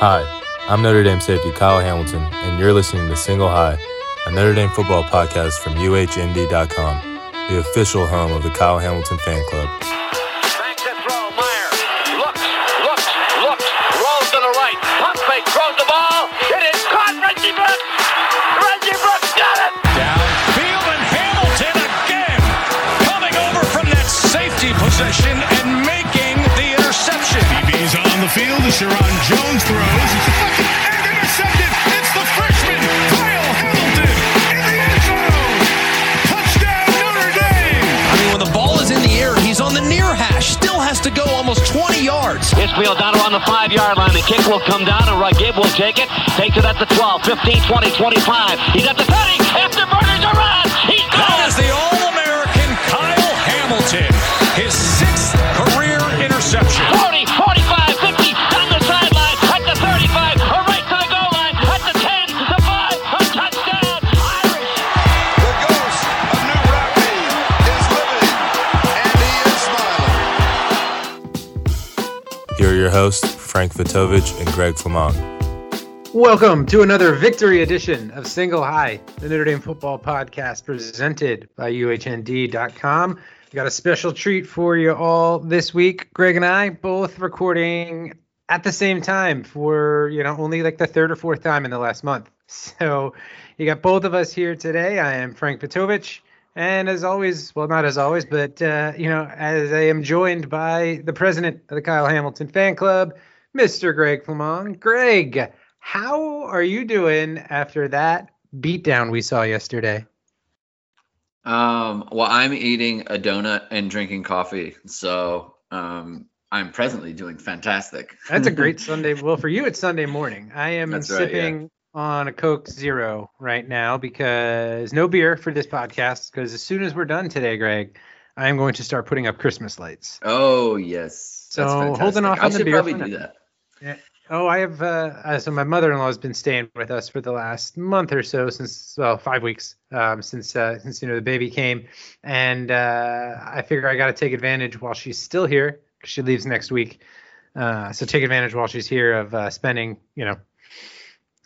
Hi, I'm Notre Dame safety Kyle Hamilton, and you're listening to Single High, a Notre Dame football podcast from UHND.com, the official home of the Kyle Hamilton Fan Club. 20 yards. Isfield down around the five yard line. The kick will come down and Raghib will take it. Takes it at the 12, 15, 20, 25. He's at the 30. Afterburner's a run. He's That Frank Vitovitch and Greg Flamong. Welcome to another victory edition of Single High, the Notre Dame football podcast presented by UHND.com. We got a special treat for you all this week. Greg and I both recording at the same time for, you know, only like the third or fourth time in the last month. So you got both of us here today. I am Frank Vitovitch. And as always, well, not as always, but, uh, you know, as I am joined by the president of the Kyle Hamilton fan club, Mr. Greg Flamong. Greg, how are you doing after that beatdown we saw yesterday? Um, well, I'm eating a donut and drinking coffee, so um, I'm presently doing fantastic. That's a great Sunday. Well, for you, it's Sunday morning. I am That's right, yeah. sipping on a Coke Zero right now because no beer for this podcast. Because as soon as we're done today, Greg, I am going to start putting up Christmas lights. Oh yes. So, That's holding off I on the should beer probably for do now. That. Oh, I have. Uh, uh, so my mother-in-law has been staying with us for the last month or so since, well, five weeks um, since uh, since you know the baby came, and uh, I figure I got to take advantage while she's still here because she leaves next week. Uh, so take advantage while she's here of uh, spending, you know,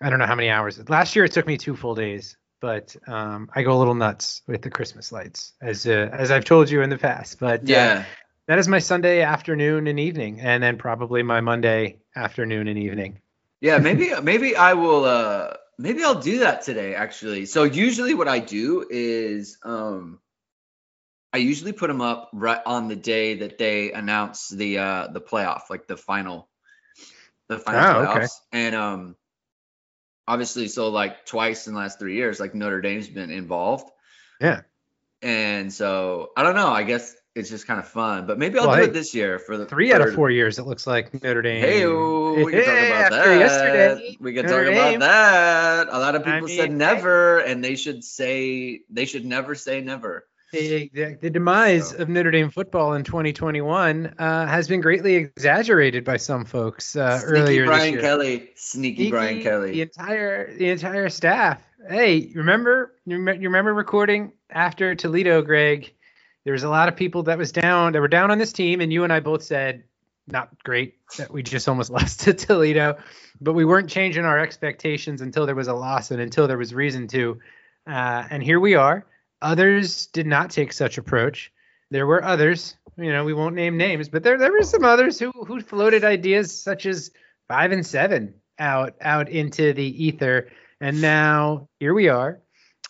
I don't know how many hours. Last year it took me two full days, but um, I go a little nuts with the Christmas lights, as as I've told you in the past. But Yeah. That is my Sunday afternoon and evening, and then probably my Monday afternoon and evening. Yeah, maybe maybe I will uh maybe I'll do that today actually. So usually what I do is um I usually put them up right on the day that they announce the uh the playoff, like the final the final Oh, playoffs. okay. And um obviously so like twice in the last 3 years like Notre Dame's been involved. Yeah. And so I don't know, I guess it's just kind of fun, but maybe I'll Well, do hey, it this year for the Three out of four years, it looks like Notre Dame. Hey, we can talk about after that. yesterday, we can Notre talk about that. A lot of I people said mean, never, and they should say they should never say never. The, the, the demise So. of Notre Dame football in 2021 uh, has been greatly exaggerated by some folks uh, Sneaky earlier Brian this year. Kelly, sneaky Brian Kelly. The entire the entire staff. Hey, remember you remember recording after Toledo, Greg? There was a lot of people that was down that were down on this team, and you and I both said not great that we just almost lost to Toledo, but we weren't changing our expectations until there was a loss and until there was reason to. Uh, and here we are. Others did not take such approach. There were others, you know, we won't name names, but there there were some others who who floated ideas such as five and seven out out into the ether. And now here we are.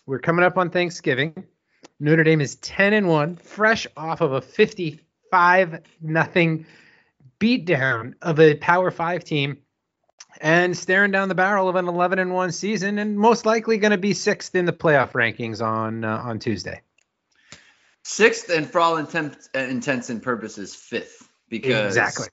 We're coming up on Thanksgiving. Notre Dame is 10 and 1, fresh off of a 55 nothing beatdown of a Power 5 team and staring down the barrel of an 11 and 1 season and most likely going to be 6th in the playoff rankings on uh, on Tuesday. Sixth, and for all intent, intents and purposes, fifth, because Exactly.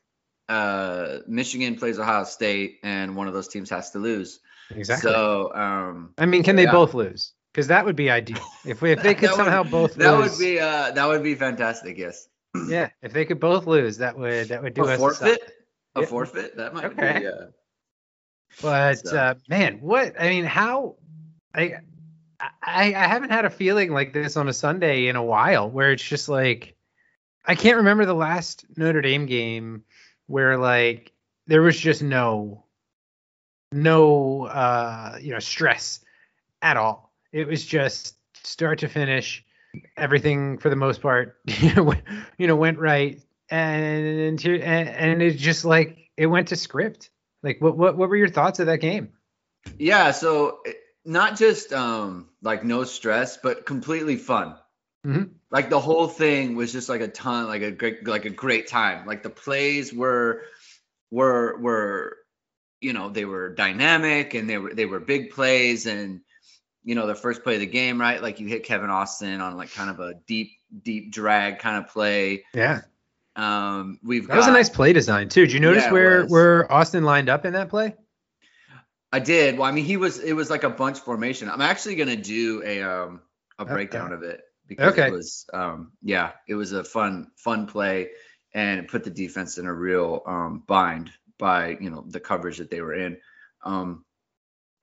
uh, Michigan plays Ohio State, and one of those teams has to lose. Exactly. So, um, I mean, can they yeah. both lose? Cuz that would be ideal. If we if they could that would- somehow both that lose. would be uh, that would be fantastic. Yes. Yeah, if they could both lose, that would that would do a us forfeit. solid. A Yeah. forfeit. That might Okay. be. Uh, But So- uh, man, what I mean, how I, I I haven't had a feeling like this on a Sunday in a while, where it's just like I can't remember the last Notre Dame game where like there was just no no uh, you know stress at all. It was just start to finish, everything for the most part, you know, went- you know, went right, and and, and it just like it went to script. Like, what what what were your thoughts of that game? Yeah, so not just um like no stress, but completely fun. Mhm. Like the whole thing was just like a ton, like a great, like a great time. Like the plays were, were, were, you know, they were dynamic and they were they were big plays and you know the first play of the game, right? Like you hit Kevin Austin on like kind of a deep, deep drag kind of play. Yeah, Um, we've that was a nice play design too. Did you notice Yeah, where where Austin lined up in that play? I did. Well, I mean, he was. It was like a bunch formation. I'm actually gonna do a um a Okay. breakdown of it because Okay. it was um yeah, it was a fun fun play and it put the defense in a real um bind by you know the coverage that they were in. Um,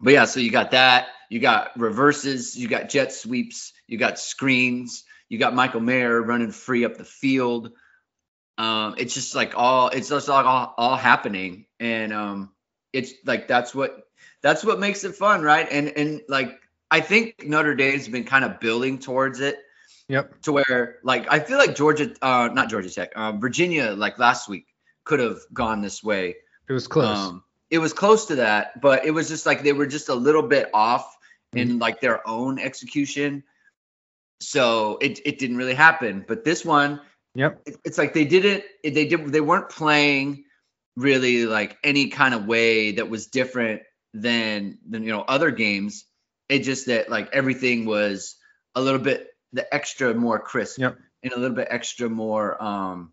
but yeah, so you got that. You got reverses. You got jet sweeps. You got screens. You got Michael Mayer running free up the field. Um, it's just like all it's just like all, all happening, and um, it's like that's what that's what makes it fun, right? And and like I think Notre Dame's been kind of building towards it Yep. to where like I feel like Georgia, uh, not Georgia Tech, um, Virginia, like last week could have gone this way. It was close. Um, it was close to that, but it was just like they were just a little bit off in like their own execution. So it it didn't really happen. But this one, yep. it- it's like they didn't they did they weren't playing really like any kind of way that was different than than you know other games it just that like everything was a little bit the extra more crisp Yep. and a little bit extra more um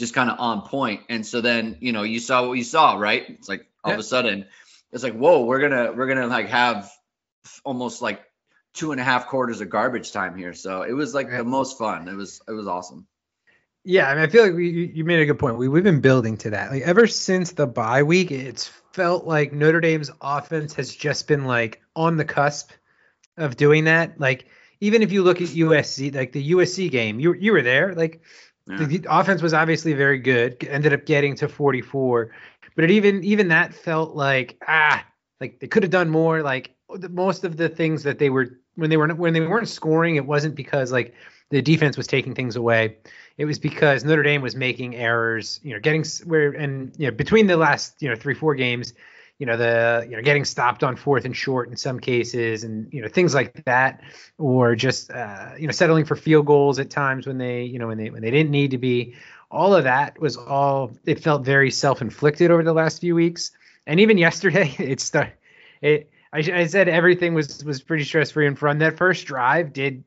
just kind of on point and so then you know you saw what you saw right it's like all of a sudden it's like whoa we're gonna we're gonna like have almost like two and a half quarters of garbage time here so it was like Yeah. the most fun it was it was awesome Yeah, I mean, I feel like we, you you made a good point. We we've been building to that. Like ever since the bye week, it's felt like Notre Dame's offense has just been like on the cusp of doing that. Like even if you look at USC, like the USC game, you you were there. Like Yeah. the, offense was obviously very good. Ended up getting to 44, but it even even that felt like ah, like they could have done more. Like the, most of the things that they were when they were when they weren't scoring, it wasn't because like the defense was taking things away. It was because Notre Dame was making errors, you know, getting where and you know between the last you know three four games, you know the you know getting stopped on fourth and short in some cases, and you know things like that, or just uh, you know settling for field goals at times when they you know when they when they didn't need to be. All of that was all it felt very self inflicted over the last few weeks, and even yesterday it started. It I, I said everything was was pretty stress free and fun. That first drive did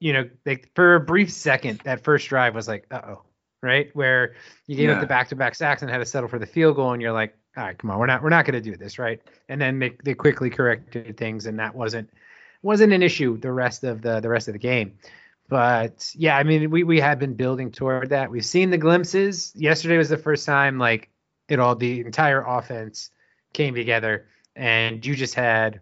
you know, like for a brief second, that first drive was like, uh oh, right? Where you gave up the back to back sacks and had to settle for the field goal, and you're like, all right, come on, we're not we're not going to do this, right? And then they, they quickly corrected things, and that wasn't wasn't an issue the rest of the the rest of the game. But yeah, I mean, we we have been building toward that. We've seen the glimpses. Yesterday was the first time like it all the entire offense came together, and you just had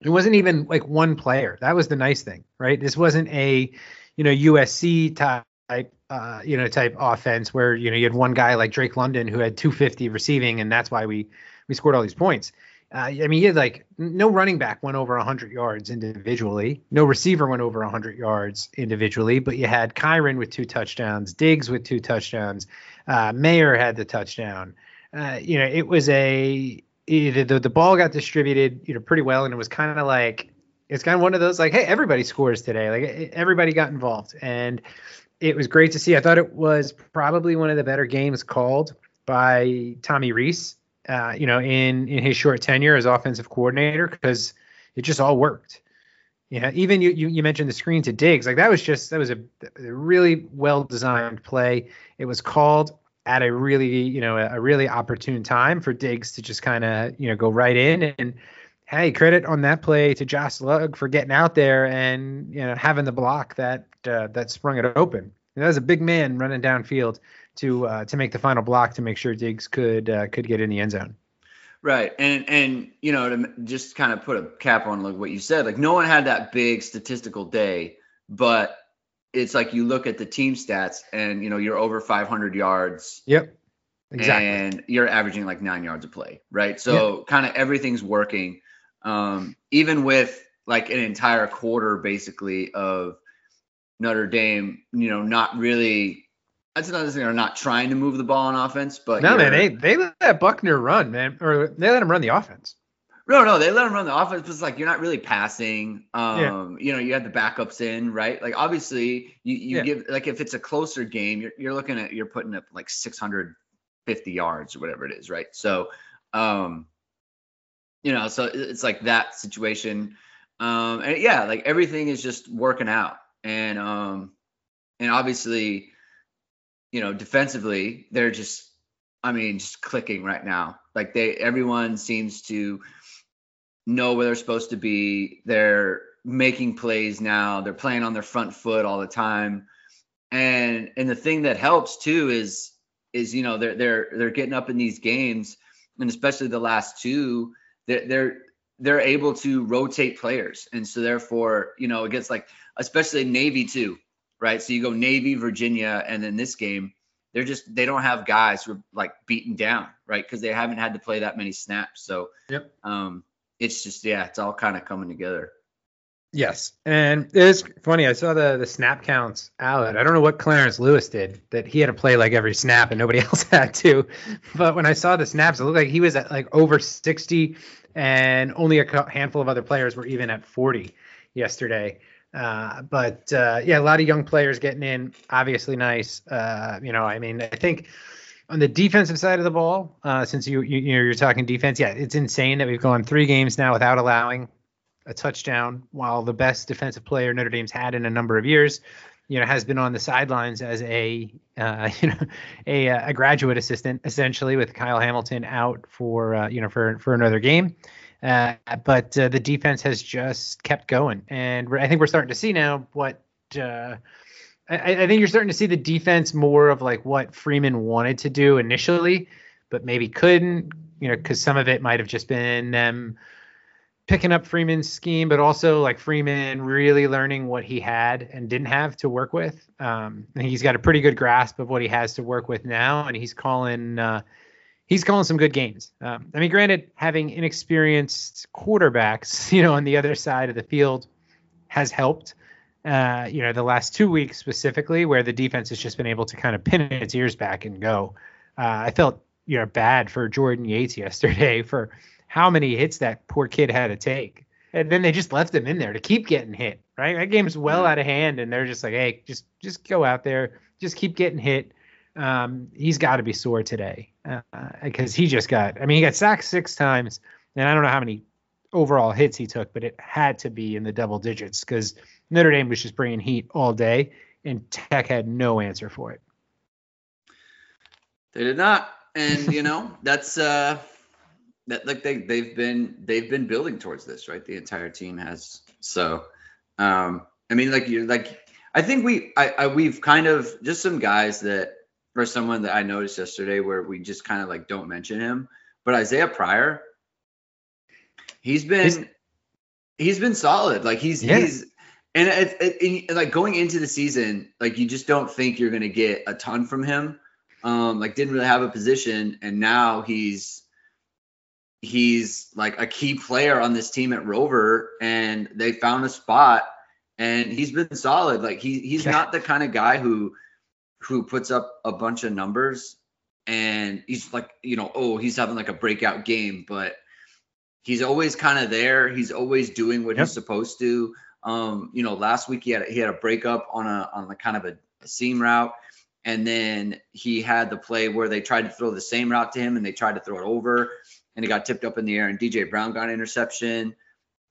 it wasn't even like one player. That was the nice thing, right? This wasn't a, you know, USC type, uh, you know, type offense where you know you had one guy like Drake London who had 250 receiving, and that's why we we scored all these points. Uh, I mean, he had like no running back went over 100 yards individually, no receiver went over 100 yards individually, but you had Kyren with two touchdowns, Diggs with two touchdowns, uh, Mayer had the touchdown. Uh, you know, it was a it, the, the ball got distributed, you know, pretty well, and it was kind of like it's kind of one of those like, hey, everybody scores today, like everybody got involved, and it was great to see. I thought it was probably one of the better games called by Tommy Rees, uh, you know, in in his short tenure as offensive coordinator because it just all worked. Yeah, even you, you you mentioned the screen to Diggs, like that was just that was a, a really well designed play. It was called at a really you know a, a really opportune time for Diggs to just kind of you know go right in and hey credit on that play to Josh Lugg for getting out there and you know having the block that uh, that sprung it open. And that was a big man running downfield to uh, to make the final block to make sure Diggs could uh, could get in the end zone. Right. And and you know, to just kind of put a cap on like what you said, like no one had that big statistical day, but it's like you look at the team stats and you know, you're over 500 yards Yep. Exactly. and you're averaging like nine yards a play, right? So kind of everything's working. Um, even with like an entire quarter basically of Notre Dame, you know, not really. That's another thing. They're not trying to move the ball on offense, but no, man, they they let that Buchner run, man, or they let him run the offense. No, no, they let him run the offense, but it's like you're not really passing. Um, Yeah. you know, you have the backups in, right? Like obviously you, you Yeah. give like if it's a closer game, you're you're looking at you're putting up like 650 yards or whatever it is, right? So um you know, so it's like that situation. Um and yeah, like everything is just working out. And um and obviously, you know, defensively, they're just I mean, just clicking right now. Like they everyone seems to know where they're supposed to be. They're making plays now. They're playing on their front foot all the time. And and the thing that helps too is is you know they're they're they're getting up in these games and especially the last two they're they're they're able to rotate players. And so therefore you know it gets like especially Navy too right? So you go Navy Virginia and then this game they're just they don't have guys who are like beaten down right? Because they haven't had to play that many snaps. So Yep. um it's just yeah it's all kind of coming together Yes, and it's funny. I saw the the snap counts out. I don't know what Clarence Lewis did that he had to play like every snap and nobody else had to. But when I saw the snaps, it looked like he was at like over sixty, and only a handful of other players were even at forty yesterday. Uh, but uh, yeah, a lot of young players getting in. Obviously, nice. Uh, you know, I mean, I think on the defensive side of the ball, uh, since you, you you know you're talking defense, yeah, it's insane that we've gone three games now without allowing a touchdown, while the best defensive player Notre Dame's had in a number of years, you know, has been on the sidelines as a uh, you know a, a graduate assistant essentially with Kyle Hamilton out for uh, you know for for another game. Uh, but uh, the defense has just kept going, and I think we're starting to see now what. Uh, I, I think you're starting to see the defense more of like what Freeman wanted to do initially, but maybe couldn't, you know, because some of it might have just been them picking up Freeman's scheme, but also like Freeman really learning what he had and didn't have to work with. Um, he's got a pretty good grasp of what he has to work with now, and he's calling uh, he's calling some good games. Um, I mean, granted, having inexperienced quarterbacks, you know, on the other side of the field has helped. Uh, you know, the last two weeks specifically, where the defense has just been able to kind of pin its ears back and go. Uh, I felt you know bad for Jordan Yates yesterday for how many hits that poor kid had to take. And then they just left him in there to keep getting hit, right? That game's well out of hand, and they're just like, hey, just just go out there, just keep getting hit. Um, he's got to be sore today because he just got. I mean, he got sacked six times, and I don't know how many overall hits he took, but it had to be in the double digits because Notre Dame was just bringing heat all day, and Tech had no answer for it. They did not, and you know that's uh that like they they've been they've been building towards this, right? The entire team has. So, um, I mean, like you like I think we I, I we've kind of just some guys that or someone that I noticed yesterday where we just kind of like don't mention him, but Isaiah Pryor, he's been He's- he's been solid. Like he's Yeah. he's and it, it, and like going into the season, like you just don't think you're gonna get a ton from him. Um, like didn't really have a position, and now he's he's like a key player on this team at Rover, and they found a spot, and he's been solid. Like he he's Yeah. not the kind of guy who who puts up a bunch of numbers, and he's like you know oh he's having like a breakout game, but he's always kind of there. He's always doing what Yep. he's supposed to. Um, you know, last week he had he had a breakup on a on the kind of a, a seam route, and then he had the play where they tried to throw the same route to him and they tried to throw it over, and it got tipped up in the air, and DJ Brown got an interception.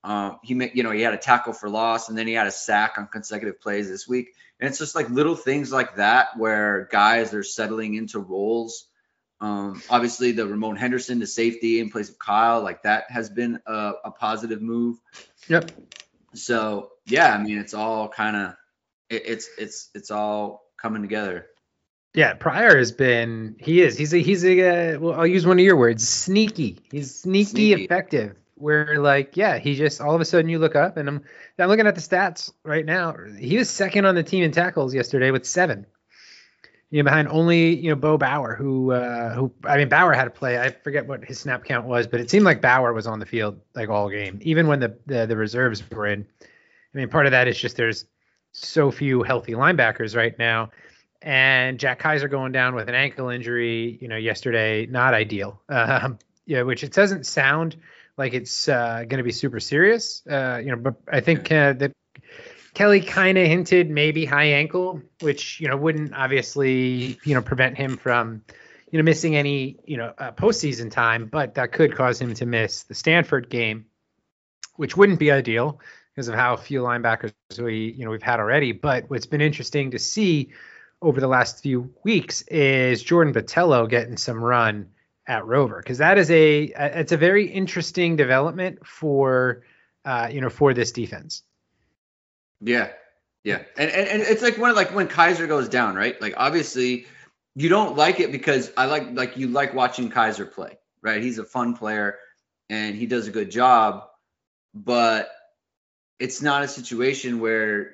Um, he made, you know, he had a tackle for loss, and then he had a sack on consecutive plays this week. And it's just like little things like that where guys are settling into roles. Um, obviously, the Ramon Henderson to safety in place of Kyle, like that has been a, a positive move. Yep. So yeah, I mean, it's all kind of it, it's it's it's all coming together. Yeah, Pryor has been. He is. He's a. He's a. Uh, well, I'll use one of your words. Sneaky. He's sneaky, Sneaky. effective. Where like, yeah, he just all of a sudden you look up and I'm. I'm looking at the stats right now. He was second on the team in tackles yesterday with seven. you know, behind only you know Bo Bauer, who uh, who I mean Bauer had a play. I forget what his snap count was, but it seemed like Bauer was on the field like all game, even when the the, the reserves were in. I mean, part of that is just there's so few healthy linebackers right now, and Jack Kiser going down with an ankle injury, you know, yesterday, not ideal. Um, yeah, which it doesn't sound like it's uh, going to be super serious, uh, you know, but I think uh, that Kelly kind of hinted maybe high ankle, which you know wouldn't obviously you know prevent him from you know missing any you know uh, postseason time, but that could cause him to miss the Stanford game, which wouldn't be ideal because of how few linebackers we you know we've had already. But what's been interesting to see over the last few weeks is Jordan Botelho getting some run at Rover because that is a it's a very interesting development for uh, you know for this defense. Yeah. Yeah. And, and and it's like when like when Kiser goes down, right? Like obviously you don't like it because I like like you like watching Kiser play, right? He's a fun player and he does a good job, but it's not a situation where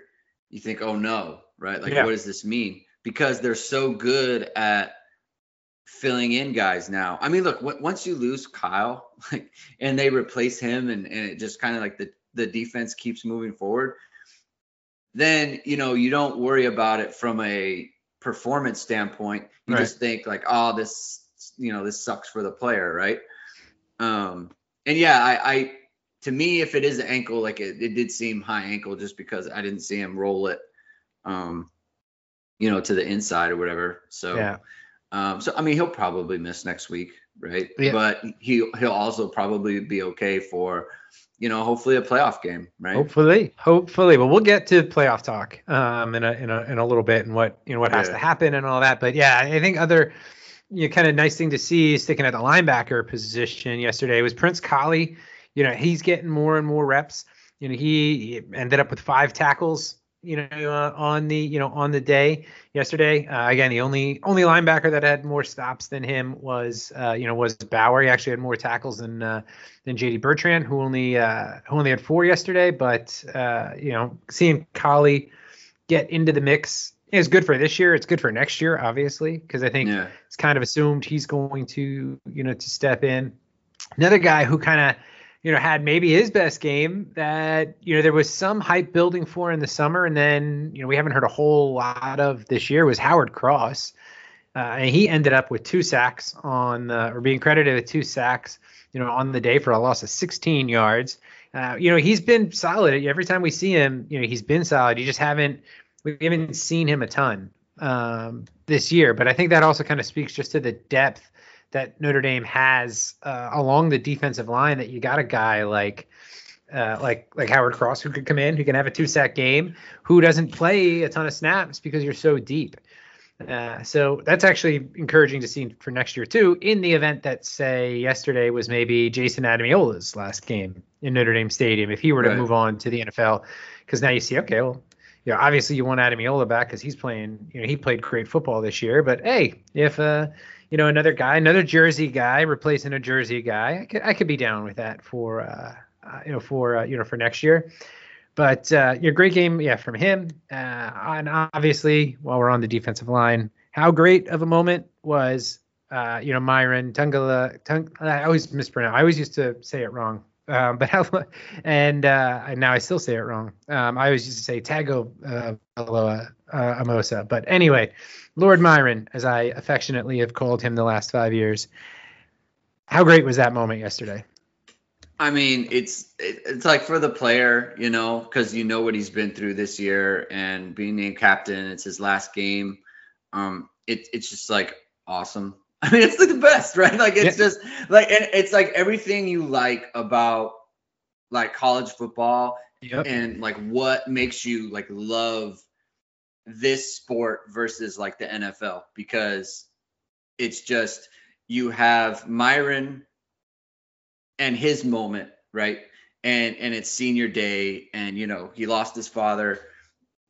you think, "Oh no," right? Like Yeah. what does this mean? Because they're so good at filling in guys now. I mean, look, w- once you lose Kyle, like, and they replace him, and and it just kind of like the the defense keeps moving forward, then you know you don't worry about it from a performance standpoint. You Right. just think like, oh, this you know this sucks for the player, right? Um, and yeah, I, I to me, if it is an ankle, like it, it did seem high ankle just because I didn't see him roll it, um, you know, to the inside or whatever. So Yeah. um, so I mean, he'll probably miss next week, right? Yeah. But he he'll also probably be okay for, you know, hopefully a playoff game, right? Hopefully, hopefully. But we'll get to playoff talk um, in a in a in a little bit and what you know what has Yeah. to happen and all that. But yeah, I think other you know, kind of nice thing to see sticking at the linebacker position yesterday was Prince Kollie. You know, he's getting more and more reps. You know, he ended up with five tackles. You know, uh, on the you know on the day yesterday. Uh, again, the only only linebacker that had more stops than him was uh, you know was Bauer. He actually had more tackles than uh, than JD Bertrand, who only uh, who only had four yesterday. But uh, you know, seeing Kollie get into the mix is good for this year. It's good for next year, obviously, because I think Yeah. it's kind of assumed he's going to you know to step in. Another guy who kind of you know had maybe his best game that you know there was some hype building for in the summer, and then you know we haven't heard a whole lot of this year was Howard Cross. Uh, and he ended up with two sacks on, the, or being credited with two sacks, you know, on the day for a loss of 16 yards. Uh, you know, he's been solid every time we see him. You know, he's been solid. You just haven't, we haven't seen him a ton um, this year. But I think that also kind of speaks just to the depth that Notre Dame has uh, along the defensive line. That you got a guy like. Uh, like like Howard Cross, who could come in, who can have a two sack game, who doesn't play a ton of snaps because you're so deep. Uh, so that's actually encouraging to see for next year too. In the event that say yesterday was maybe Jayson Ademilola's last game in Notre Dame Stadium, if he were to Right. move on to the NFL, because now you see, okay, well, you know, obviously you want Adamiola back because he's playing, you know, he played great football this year. But hey, if uh, you know, another guy, another Jersey guy replacing a Jersey guy, I could, I could be down with that for, uh, uh, you know, for uh, you know, for next year. But uh, your great game, yeah, from him. Uh, and obviously, while we're on the defensive line, how great of a moment was, uh, you know, Myron Tungala. Tung, I always mispronounce. I always used to say it wrong. Um, but how, and uh, and now I still say it wrong. Um, I always used to say Tago uh, uh, Amosa. But anyway, Lord Myron, as I affectionately have called him the last five years. How great was that moment yesterday? I mean, it's it, it's like for the player, you know, because you know what he's been through this year, and being named captain, it's his last game. Um, it, it's just like awesome. I mean, it's like the best, right? Like it's Yeah. just like and it's like everything you like about like college football Yep. and like what makes you like love this sport versus like the NFL because it's just you have Myron and his moment, right? And and it's senior day and you know, he lost his father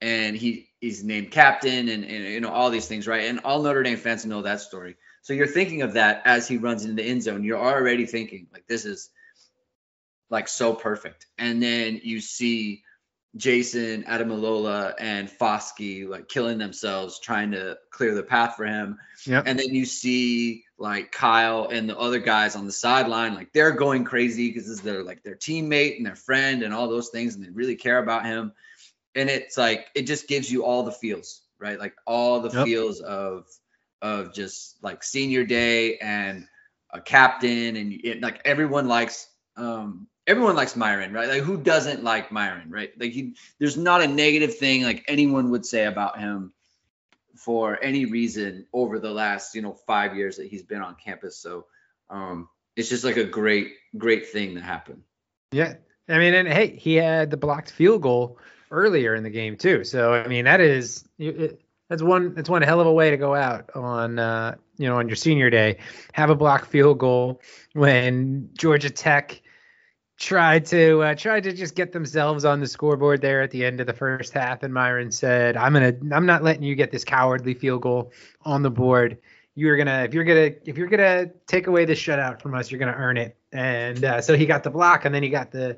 and he he's named captain and, and you know all these things, right? And all Notre Dame fans know that story. So you're thinking of that as he runs into the end zone. You're already thinking like this is like so perfect. And then you see Jason, Ademilola, and Foskey like killing themselves trying to clear the path for him. Yep. And then you see like Kyle and the other guys on the sideline, like they're going crazy because this is their like their teammate and their friend and all those things, and they really care about him. And it's like it just gives you all the feels, right? Like all the Yep. feels of of just like senior day and a captain and it, like everyone likes um everyone likes Myron, right? Like who doesn't like Myron, right? Like he there's not a negative thing like anyone would say about him for any reason over the last, you know, 5 years that he's been on campus. So um it's just like a great great thing that happened. Yeah. I mean, and hey, he had the blocked field goal earlier in the game too. So I mean, that is you- that's one that's one hell of a way to go out on uh, you know on your senior day. Have a blocked field goal when Georgia Tech tried to uh, tried to just get themselves on the scoreboard there at the end of the first half, and Myron said, "I'm gonna I'm not letting you get this cowardly field goal on the board." You're gonna if you're gonna if you're gonna take away this shutout from us, you're gonna earn it. And uh, so he got the block, and then he got the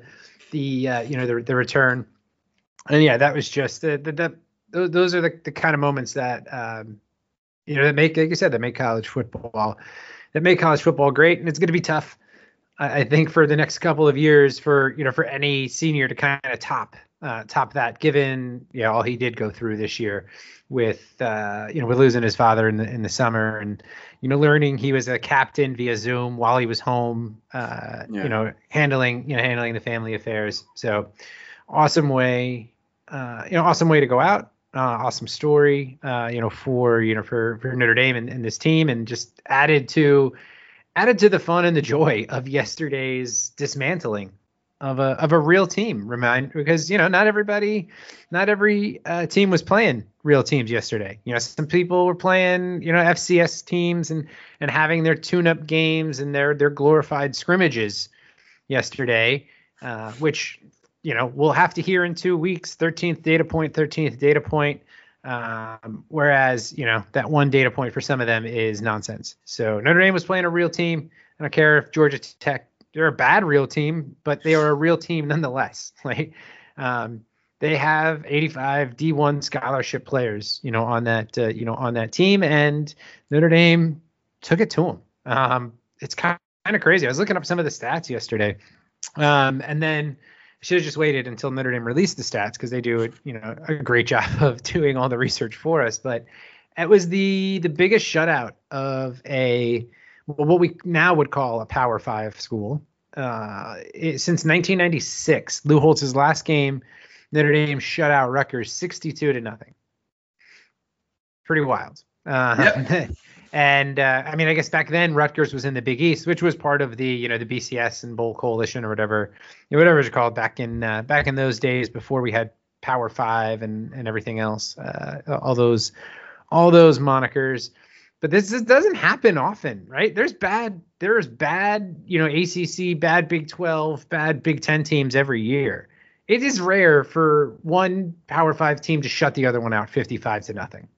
the uh, you know the the return. And yeah, that was just the the, the those, those are the, the kind of moments that um, you know that make like you said that make college football that make college football great, and it's going to be tough. I, I think for the next couple of years for you know for any senior to kind of top uh, top that, given yeah all he did go through this year with uh, you know with losing his father in the in the summer and you know learning he was a captain via Zoom while he was home, uh, Yeah. you know handling you know handling the family affairs. So awesome way, uh, you know awesome way to go out. Uh, awesome story, uh, you know, for you know for for Notre Dame and, and this team, and just added to added to the fun and the joy of yesterday's dismantling of a of a real team. Remind because you know not everybody, not every uh, team was playing real teams yesterday. You know some people were playing you know FCS teams and and having their tune up games and their their glorified scrimmages yesterday, uh, which you know we'll have to hear in two weeks. Thirteenth data point, thirteenth data point. Um, whereas, you know, that one data point for some of them is nonsense. So Notre Dame was playing a real team. I don't care if Georgia Tech, they're a bad real team, but they are a real team nonetheless. Like, um, they have 85 D1 scholarship players, you know, on that, uh, you know, on that team, and Notre Dame took it to them. Um, it's kind of crazy. I was looking up some of the stats yesterday, um, and then should have just waited until Notre Dame released the stats because they do you know a great job of doing all the research for us. But it was the the biggest shutout of a what we now would call a Power Five school uh, it- since 1996. Lou Holtz's last game, Notre Dame shut out Rutgers 62 to nothing. Pretty wild. Uh, and uh, I mean, I guess back then Rutgers was in the Big East, which was part of the you know the BCS and Bowl Coalition or whatever, you know, whatever it's called back in uh, back in those days before we had Power Five and and everything else, uh, all those all those monikers. But this, this doesn't happen often, right? There's bad there's bad you know ACC, bad Big 12, bad Big 10 teams every year. It is rare for one Power Five team to shut the other one out 55 to nothing.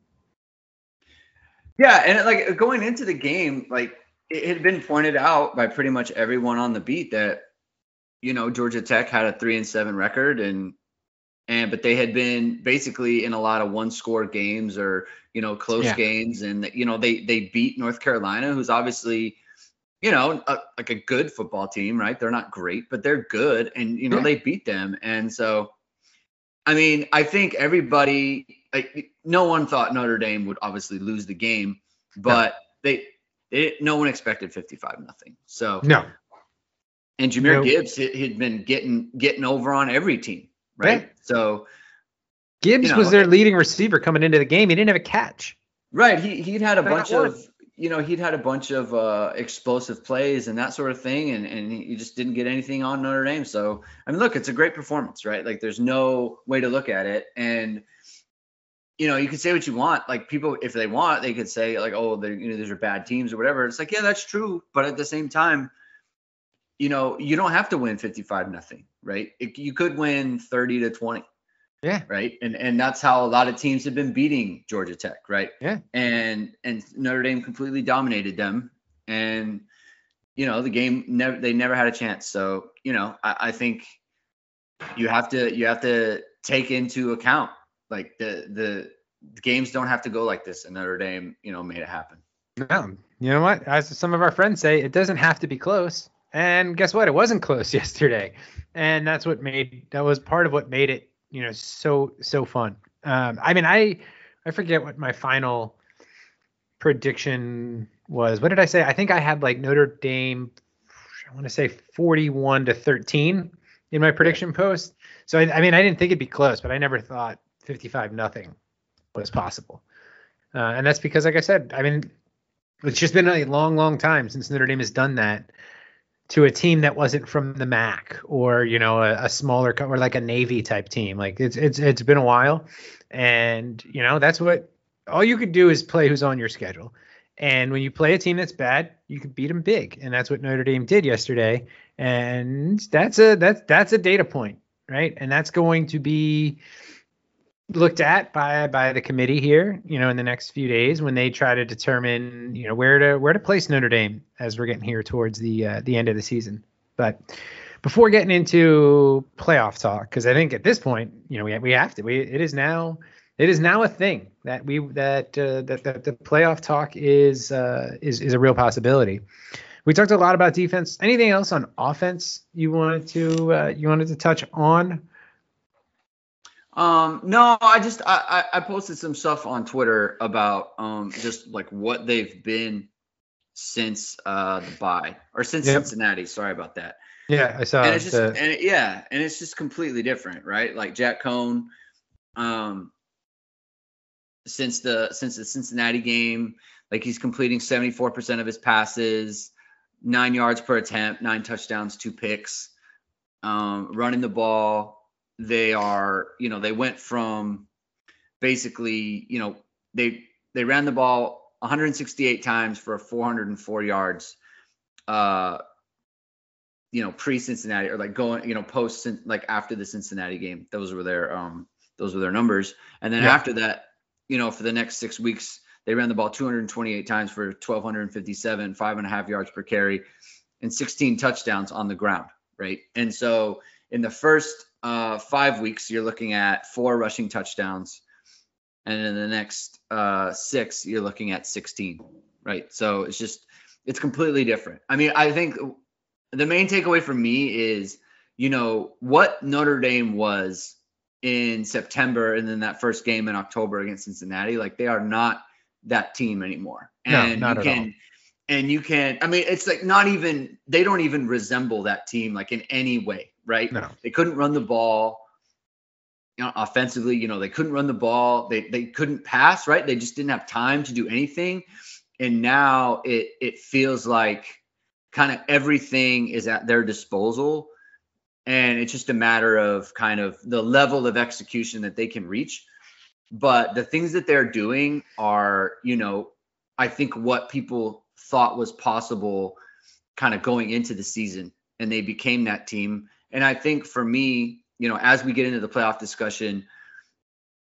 Yeah, and like going into the game, like it had been pointed out by pretty much everyone on the beat that you know Georgia Tech had a three and seven record, and and but they had been basically in a lot of one score games or you know close Yeah. games, and you know they they beat North Carolina, who's obviously you know a, like a good football team, right? They're not great, but they're good, and you know Yeah. they beat them, and so. I mean, I think everybody, like, no one thought Notre Dame would obviously lose the game, but they, they, no one expected 55 nothing. So, No, and Jahmyr No. Gibbs, he'd been getting getting over on every team, right? So, Gibbs You know, was their leading receiver coming into the game. He didn't have a catch. right, he he'd had a bunch of, you know, he'd had a bunch of uh, explosive plays and that sort of thing, and and he just didn't get anything on Notre Dame. So, I mean, look, it's a great performance, right? Like, there's no way to look at it, and you know, you can say what you want. Like people, if they want, they could say like, "Oh, they're, you know, these are bad teams or whatever." It's like, yeah, that's true, but at the same time, you know, you don't have to win 55 nothing, right? It, you could win 30 to 20, Yeah. right? And and that's how a lot of teams have been beating Georgia Tech, right? Yeah. And and Notre Dame completely dominated them, and you know, the game never they never had a chance. So you know, I, I think you have to you have to take into account like the the games don't have to go like this, and Notre Dame, you know, made it happen. No, you know what? As some of our friends say, it doesn't have to be close. And guess what? It wasn't close yesterday, and that's what made that was part of what made it, you know, so so fun. Um, I mean, I I forget what my final prediction was. What did I say? I think I had like Notre Dame. I want to say 41 to 13 in my prediction post. So I, I mean, I didn't think it'd be close, but I never thought 55 nothing was possible. Uh, and that's because, like I said, I mean, it's just been a long, long time since Notre Dame has done that to a team that wasn't from the MAC or you know a, a smaller or like a Navy type team. Like it's it's it's been a while, and you know that's what all you could do is play who's on your schedule. And when you play a team that's bad, you can beat them big, and that's what Notre Dame did yesterday. And that's a that's that's a data point, right? And that's going to be looked at by by the committee here, you know, in the next few days when they try to determine, you know, where to where to place Notre Dame as we're getting here towards the uh, the end of the season. But before getting into playoff talk, because I think at this point, you know, we we have to. We it is now it is now a thing that we that uh, that, that the playoff talk is uh, is is a real possibility. We talked a lot about defense. Anything else on offense you wanted to uh, you wanted to touch on? Um, no, I just I, I I posted some stuff on Twitter about um just like what they've been since uh the bye or since Yep. Cincinnati. Sorry about that. Yeah, I saw. and it's just the- and it, yeah, and it's just completely different, right? Like Jack Coan, um, since the since the Cincinnati game, like he's completing seventy four percent of his passes, nine yards per attempt, nine touchdowns, two picks, um, running the ball. They are, you know, they went from basically, you know, they they ran the ball 168 times for 404 yards. Uh, you know, pre Cincinnati or like going, you know, post like after the Cincinnati game. Those were their um those were their numbers. And then Yeah. after that, you know, for the next six weeks, they ran the ball 228 times for 1,257, five and a half yards per carry, and 16 touchdowns on the ground, right? And so in the first uh, five weeks, you're looking at four rushing touchdowns, and in the next uh, six, you're looking at 16, right? So it's just it's completely different. I mean, I think the main takeaway for me is, you know, what Notre Dame was in September and then that first game in October against Cincinnati, like they are not that team anymore. No, And not you at can and you can I mean it's like not even they don't even resemble that team like in any way, right? No. They couldn't run the ball. You know, offensively, you know, they couldn't run the ball. They they couldn't pass, right? They just didn't have time to do anything. And now it it feels like kind of everything is at their disposal and it's just a matter of kind of the level of execution that they can reach but the things that they're doing are you know i think what people thought was possible kind of going into the season and they became that team and i think for me you know as we get into the playoff discussion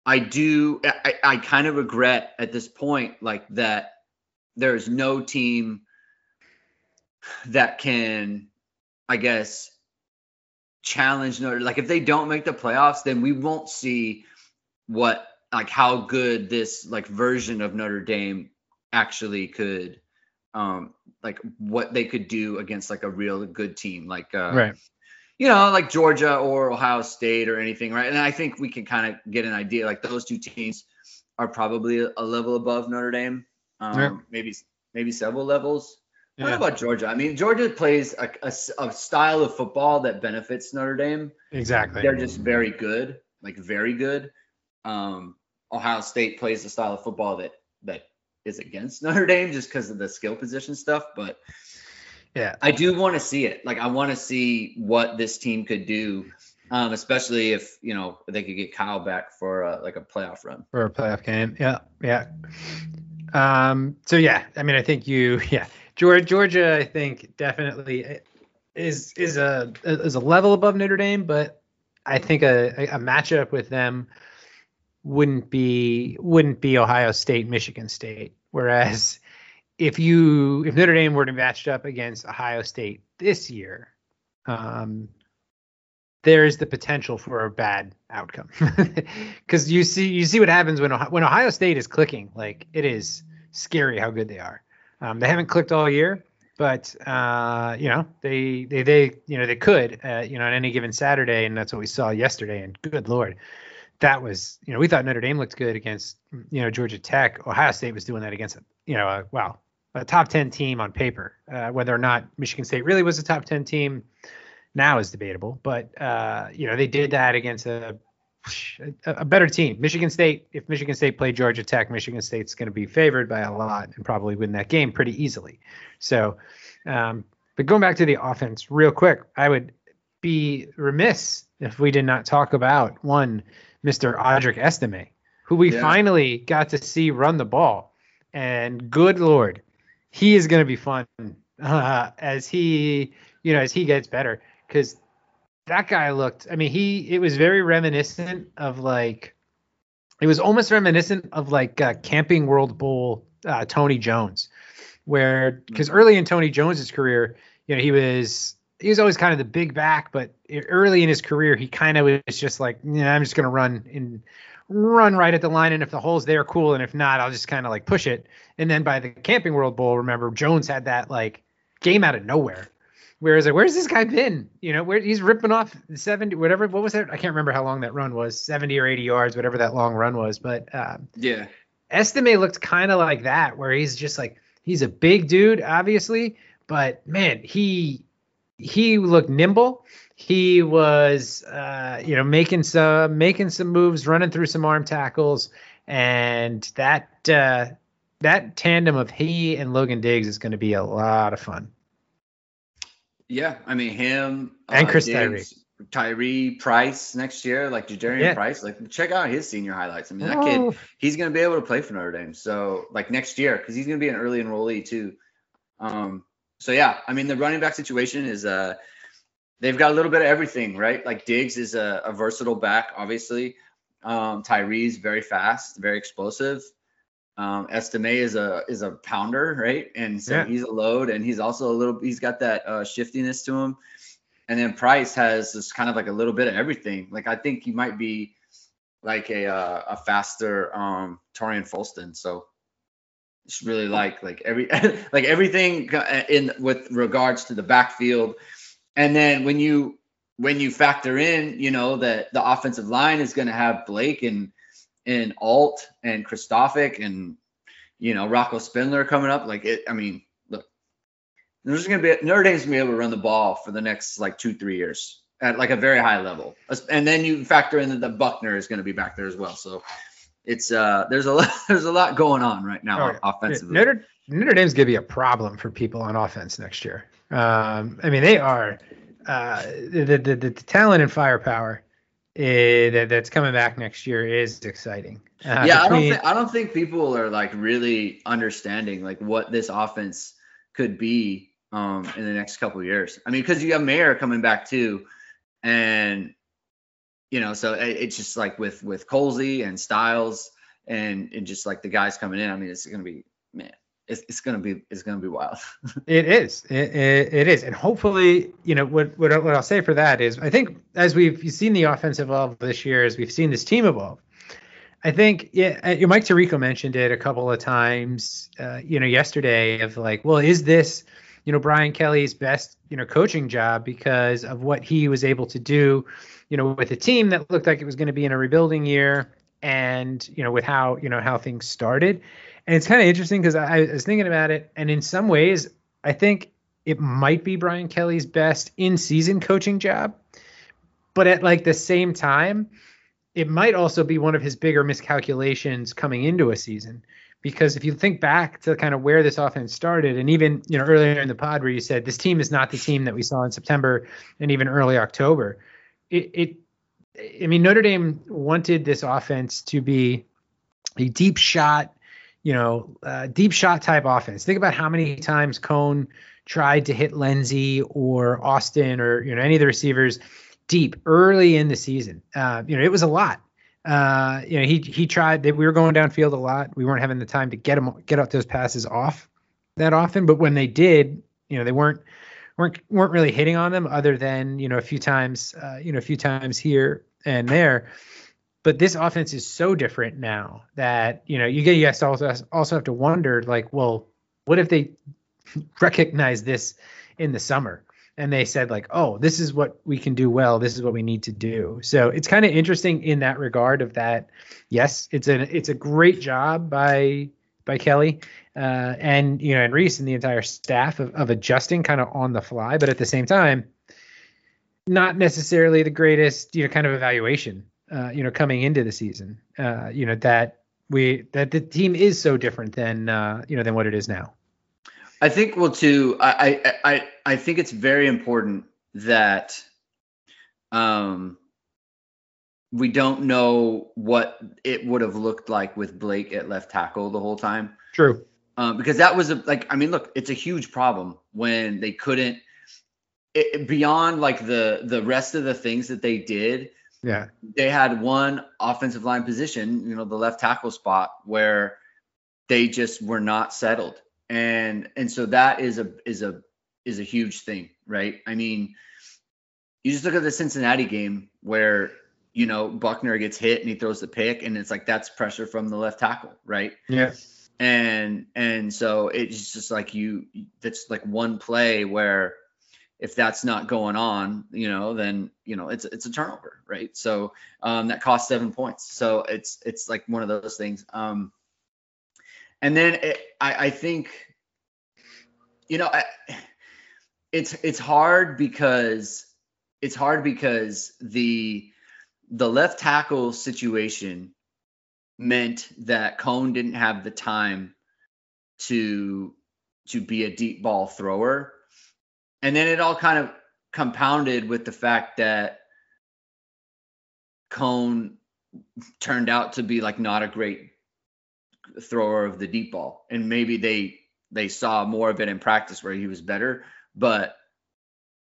i do i, I kind of regret at this point like that there's no team that can i guess challenge Notre like if they don't make the playoffs then we won't see what like how good this like version of Notre Dame actually could um like what they could do against like a real good team like uh right. You know like Georgia or Ohio State or anything right and I think we can kind of get an idea like those two teams are probably a level above Notre Dame um Yeah. maybe maybe several levels what about Georgia? I mean, Georgia plays a a style of football that benefits Notre Dame. Exactly. They're just very good, like very good. Um, Ohio State plays a style of football that that is against Notre Dame just because of the skill position stuff. But yeah. I do want to see it. Like I want to see what this team could do, um, especially if you know they could get Kyle back for uh, like a playoff run. for a playoff game. Yeah, yeah. Um. So yeah, I mean, I think you, yeah, Georgia, Georgia, I think definitely is is a is a level above Notre Dame, but I think a a matchup with them wouldn't be wouldn't be Ohio State, Michigan State. Whereas if you if Notre Dame were to match up against Ohio State this year, um, there's the potential for a bad outcome because you see you see what happens when Ohio, when Ohio State is clicking. Like it is scary how good they are. Um, they haven't clicked all year, but uh, you know they they they you know they could uh, you know on any given Saturday, and that's what we saw yesterday. And good lord, that was you know we thought Notre Dame looked good against you know Georgia Tech. Ohio State was doing that against you know a, wow a top ten team on paper. Uh, whether or not Michigan State really was a top ten team now is debatable, but uh, you know they did that against a a, a better team. Michigan State, if Michigan State played Georgia Tech, Michigan State's going to be favored by a lot and probably win that game pretty easily. So, um, but going back to the offense real quick, I would be remiss if we did not talk about one Mr. Audric Estime, who we Yeah. finally got to see run the ball. And good lord, he is going to be fun uh, as he, you know, as he gets better because that guy looked. I mean, he it was very reminiscent of like, it was almost reminiscent of like uh, Camping World Bowl uh, Tony Jones, where because early in Tony Jones's career, you know, he was he was always kind of the big back, but early in his career, he kind of was just like, yeah, I'm just gonna run and run right at the line, and if the hole's there, cool, and if not, I'll just kind of like push it. And then by the Camping World Bowl, remember Jones had that like game out of nowhere. Whereas like, where's this guy been? You know, where he's ripping off 70, whatever. What was that? I can't remember how long that run was, 70 or 80 yards, whatever that long run was. But um, Yeah. Estime looked kind of like that, where he's just like he's a big dude, obviously, but man, he he looked nimble. He was, uh, you know, making some making some moves, running through some arm tackles, and that uh, that tandem of he and Logan Diggs is going to be a lot of fun. Yeah, I mean him And uh, Chris Diggs, Tyree Price next year, like Jadarian Yeah. Price. Like check out his senior highlights. I mean that Oh. kid, he's gonna be able to play for Notre Dame. So like next year, because he's gonna be an early enrollee too. Um, so yeah, I mean the running back situation is uh they've got a little bit of everything, right? Like Diggs is a, a versatile back, obviously. Um, Tyree's very fast, very explosive. Um, Estime is a is a pounder, right? And so Yeah. he's a load, and he's also a little. He's got that uh, shiftiness to him. And then Price has this kind of like a little bit of everything. Like I think he might be like a uh, a faster um, Tarean Folston. So just really like like every like everything uh, in with regards to the backfield. And then when you when you factor in, you know, that the offensive line is going to have Blake and and Alt and Kristofic and you know Rocco Spindler coming up, like it. I mean, look, there's going to be Notre Dame's going to be able to run the ball for the next like two three years at like a very high level, and then you factor in that the Buchner is going to be back there as well. So it's uh there's a lot there's a lot going on right now Oh, offensively. Notre Notre Dame's gonna be a problem for people on offense next year. Um, I mean, they are uh, the, the the the talent and firepower eh, that, that's coming back next year is exciting. Uh, yeah, I don't between- think I don't think people are like really understanding like what this offense could be um in the next couple of years. I mean, because you have Mayer coming back too, and you know, so it's just like with with Colsey and Styles and and just like the guys coming in. I mean, it's gonna be man, it's it's gonna be it's gonna be wild. It is. It, it, it is. And hopefully, you know, what, what, what I'll say for that is I think as we've seen the offense evolve this year, as we've seen this team evolve, I think, yeah, uh, Mike Tirico mentioned it a couple of times, uh, you know, yesterday of like, well, is this, you know, Brian Kelly's best, you know, coaching job because of what he was able to do, you know, with a team that looked like it was going to be in a rebuilding year and, you know, with how, you know, how things started. And it's kind of interesting because I, I was thinking about it, and in some ways, I think it might be Brian Kelly's best in-season coaching job, but at like the same time, it might also be one of his bigger miscalculations coming into a season. Because if you think back to kind of where this offense started, and even you know earlier in the pod where you said this team is not the team that we saw in September and even early October, it, it I mean Notre Dame wanted this offense to be a deep shot, you know, uh, deep shot type offense. Think about how many times Coan tried to hit Lenzy or Austin or you know any of the receivers deep early in the season. Uh, you know, it was a lot. Uh, you know, he he tried we were going downfield a lot. We weren't having the time to get him get out those passes off that often, but when they did, you know, they weren't weren't weren't really hitting on them other than you know a few times uh, you know a few times here and there. But this offense is so different now that you know you get you guys also also have to wonder like, well, what if they recognize this in the summer and they said like, oh, this is what we can do well, this is what we need to do. So it's kind of interesting in that regard of that. Yes, it's a it's a great job by by Kelly uh, and you know and Rees and the entire staff of, of adjusting kind of on the fly, but at the same time, not necessarily the greatest you know kind of evaluation uh, you know coming into the season. Uh, you know that we that the team is so different than uh, you know than what it is now. I think well too. I I I, I think it's very important that um we don't know what it would have looked like with Blake at left tackle the whole time. True. Um, because that was a like I mean look it's a huge problem when they couldn't it, beyond like the the rest of the things that they did Yeah. they had one offensive line position you know the left tackle spot where they just were not settled and and so that is a is a is a huge thing right i mean you just look at the cincinnati game where you know buchner gets hit and he throws the pick and it's like that's pressure from the left tackle right? Yeah. and and so it's just like you that's like one play where if that's not going on you know then you know it's it's a turnover right? So um that costs seven points. So it's it's like one of those things. Um and then it, i i think you know I, it's it's hard because it's hard because the the left tackle situation meant that Coan didn't have the time to to be a deep ball thrower. And then it all kind of compounded with the fact that Coan turned out to be like not a great thrower of the deep ball. And maybe they they saw more of it in practice where he was better, but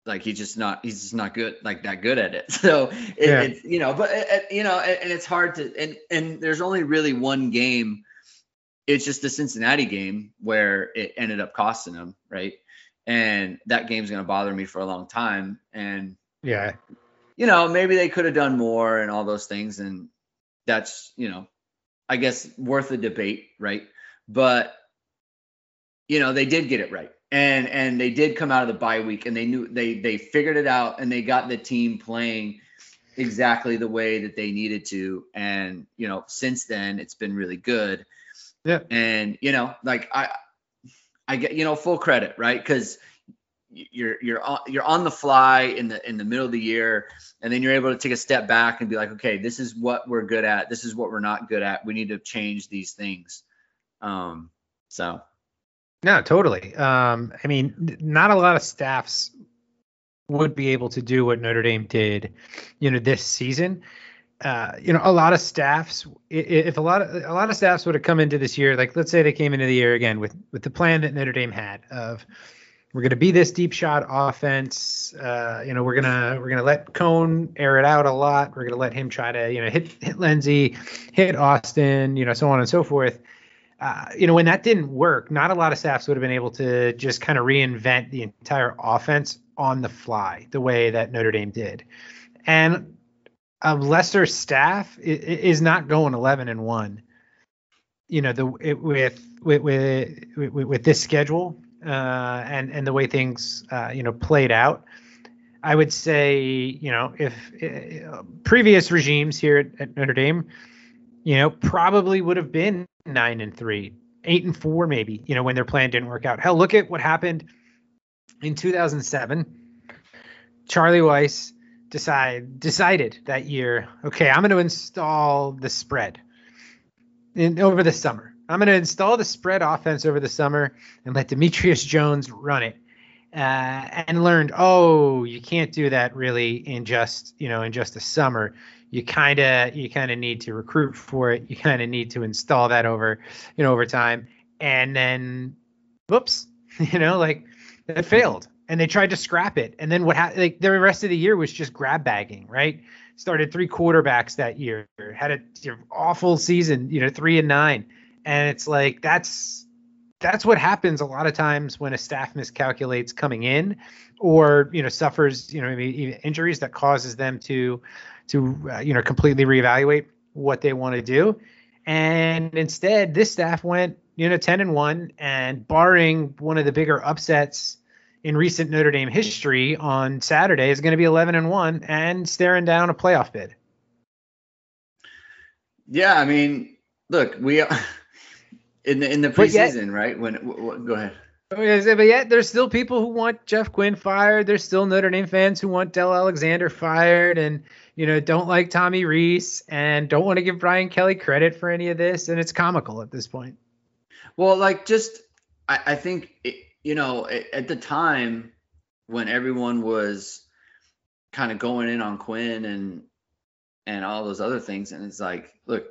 like he's just not he's just not good like that good at it. So it, Yeah. it's you know, but it, it- you know, and, and it's hard to and and there's only really one game. It's just the Cincinnati game where it ended up costing them, right? And that game's gonna bother me for a long time. And Yeah. you know, maybe they could have done more and all those things, and that's you know, I guess worth a debate, right? But you know, they did get it right, and and they did come out of the bye week, and they knew they they figured it out, and they got the team playing exactly the way that they needed to, and you know, since then it's been really good, Yeah. and you know, like I I get you know full credit, right? Because you're you're on, you're on the fly in the in the middle of the year and then you're able to take a step back and be like okay this is what we're good at. This is what we're not good at. We need to change these things. Um so No, totally. Um, I mean, not a lot of staffs would be able to do what Notre Dame did, you know, this season. Uh, you know, a lot of staffs, if a lot of a lot of staffs would have come into this year, like let's say they came into the year again with with the plan that Notre Dame had of we're going to be this deep shot offense. Uh, you know, we're gonna we're gonna let Coan air it out a lot. We're gonna let him try to you know hit hit Lenzy, hit Austin, you know, so on and so forth uh, you know, when that didn't work, not a lot of staffs would have been able to just kind of reinvent the entire offense on the fly the way that Notre Dame did. And a lesser staff is not going 11 and 1. You know, the it, with, with with with with this schedule uh, and and the way things uh, you know played out, I would say you know if uh, previous regimes here at, at Notre Dame you know, probably would have been nine and three, eight and four, maybe, you know, when their plan didn't work out. Hell, look at what happened in 2007. Charlie Weis decide, decided that year, okay, I'm going to install the spread in, over the summer. I'm going to install the spread offense over the summer and let Demetrius Jones run it. Uh, and learned, oh, you can't do that really in just, you know, in just a summer you kind of you kind of need to recruit for it. You kind of need to install that over you know over time. And then whoops you know like it failed. And they tried to scrap it. And then what happened like the rest of the year was just grab bagging right? Started three quarterbacks that year had a awful season you know three and nine. And it's like that's that's what happens a lot of times when a staff miscalculates coming in or you know suffers you know injuries that causes them to to uh, you know completely reevaluate what they want to do and instead this staff went you know 10 and 1 and barring one of the bigger upsets in recent Notre Dame history on Saturday is going to be 11 and 1 and staring down a playoff bid. Yeah, I mean, look, we in the in the But yet- preseason, right? When w- w- go ahead. But yet, there's still people who want Jeff Quinn fired. There's still Notre Dame fans who want Del Alexander fired, and you know don't like Tommy Rees and don't want to give Brian Kelly credit for any of this. And it's comical at this point. Well, like just I, I think it, you know at the time when everyone was kind of going in on Quinn and and all those other things, and it's like, look,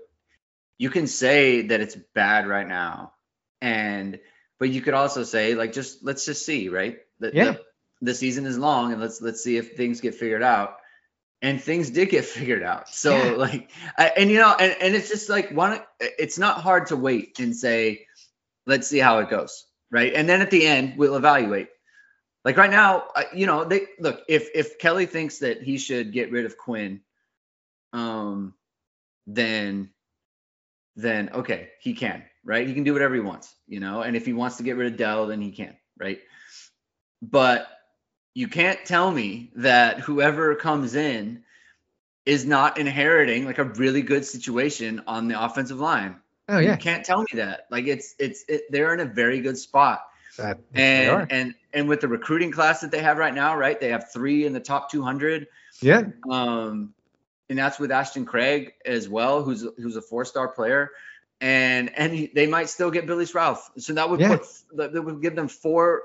you can say that it's bad right now, and but you could also say like just let's just see, right? The, Yeah. the, the season is long, and let's let's see if things get figured out. And things did get figured out. So Yeah. like, I, and you know, and, and it's just like one. It's not hard to wait and say, let's see how it goes, right? And then at the end, we'll evaluate. Like right now, you know, they look if if Kelly thinks that he should get rid of Quinn, um, then then okay, he can, right? He can do whatever he wants, you know. And if he wants to get rid of Del, then he can, right? But you can't tell me that whoever comes in is not inheriting like a really good situation on the offensive line. Oh yeah. You can't tell me that. Like it's it's it, they're in a very good spot. Are. And and and with the recruiting class that they have right now, right? They have three in the top 200. yeah, Um, and that's with Ashton Craig as well, who's who's a four-star player. And and he, they might still get Billy Ralph. So that would Yeah. put that that would give them four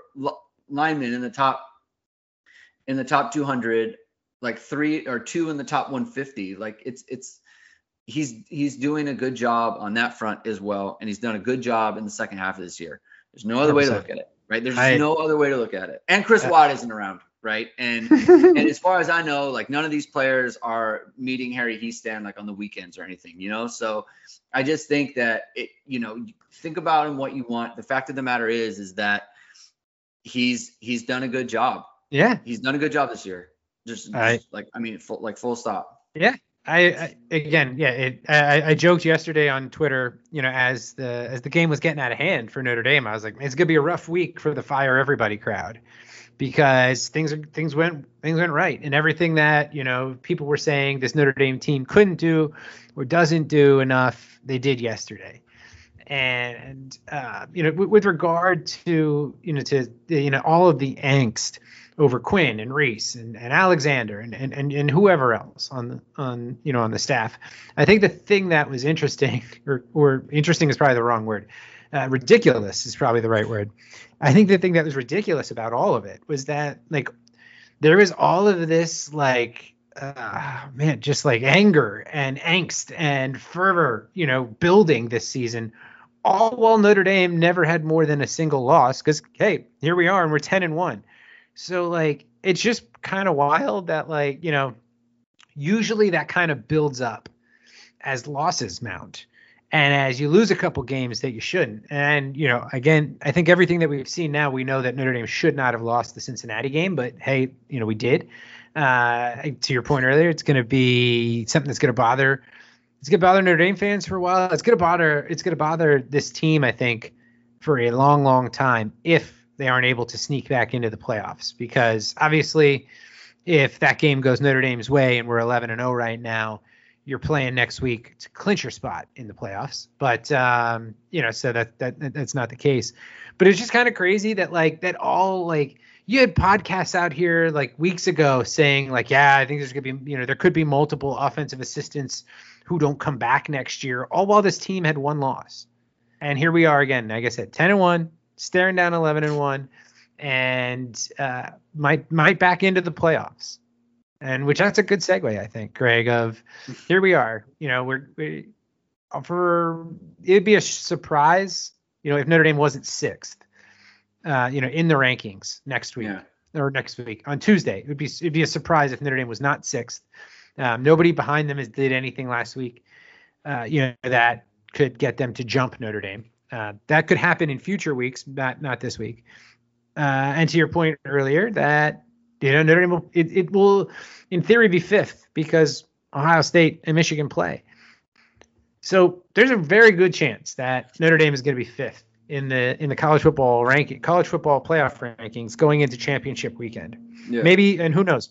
linemen in the top in the top 200, like three or two in the top 150. Like it's it's he's he's doing a good job on that front as well, and he's done a good job in the second half of this year. There's no other way to look at it, right? There's I- no other way to look at it. And Chris Uh, Watt isn't around, right? And and as far as I know, like none of these players are meeting Harry Hiestand like on the weekends or anything, you know. So I just think that it, you know, think about him what you want. The fact of the matter is, is that he's he's done a good job. yeah. He's done a good job this year. Just, I- just like I mean, full, like full stop. I, I again, yeah, it, I, I joked yesterday on Twitter, you know, as the as the game was getting out of hand for Notre Dame, I was like, it's gonna be a rough week for the fire everybody crowd, because things are things went things went right, and everything that you know people were saying this Notre Dame team couldn't do or doesn't do enough, they did yesterday. And uh, you know, with, with regard to you know to you know all of the angst over Quinn and Rees and, and Alexander and, and, and, and whoever else on the on you know on the staff. I think the thing that was interesting or or interesting is probably the wrong word. Uh, ridiculous is probably the right word. I think the thing that was ridiculous about all of it was that like there was all of this like uh, man just like anger and angst and fervor you know building this season all while Notre Dame never had more than a single loss because hey here we are and we're 10 and 1 so like it's just kind of wild that like, you know, usually that kind of builds up as losses mount. And as you lose a couple games that you shouldn't. And, you know, again, I think everything that we've seen now, we know that Notre Dame should not have lost the Cincinnati game, but hey, you know, we did. Uh, to your point earlier, it's going to be something that's going to bother. It's going to bother Notre Dame fans for a while. It's going to bother. It's going to bother this team, I think, for a long, long time if they aren't able to sneak back into the playoffs. Because obviously, if that game goes Notre Dame's way and we're 11 and 0 right now, you're playing next week to clinch your spot in the playoffs. But um, you know, so that that that's not the case. But it's just kind of crazy that like that all like you had podcasts out here like weeks ago saying like, yeah, I think there's gonna be you know there could be multiple offensive assistants who don't come back next year, all while this team had one loss. And here we are again, like I said, 10 and 1, staring down 11 and 1 and uh, might might back into the playoffs. And which that's a good segue i think greg of here we are. You know we're we, for it'd be a surprise you know if notre dame wasn't sixth uh, you know in the rankings next week Yeah. or next week on tuesday. It would be it'd be a surprise if notre dame was not sixth. Um, nobody behind them has did anything last week uh, you know that could get them to jump notre dame Uh, that could happen in future weeks, not not this week. Uh, and to your point earlier, that you know Notre Dame will it, it will in theory be fifth because Ohio State and Michigan play. So there's a very good chance that Notre Dame is going to be fifth in the in the college football ranking, college football playoff rankings going into championship weekend. Yeah. Maybe, and who knows?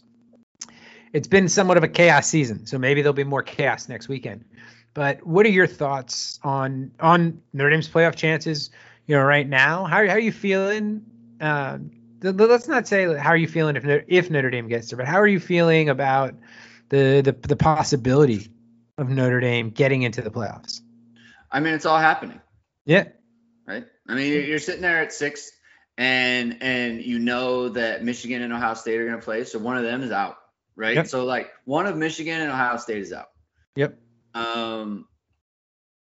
It's been somewhat of a chaos season, so maybe there'll be more chaos next weekend. But what are your thoughts on on Notre Dame's playoff chances? You know, right now, how, how are you feeling? Uh, let's not say how are you feeling if Notre- if Notre Dame gets there, but how are you feeling about the the, the possibility of Notre Dame getting into the playoffs? I mean, it's all happening. Yeah, right? I mean, you're- you're sitting there at six, and and you know that Michigan and Ohio State are going to play, so one of them is out, right? Yep. So like one of Michigan and Ohio State is out. Yep. Um,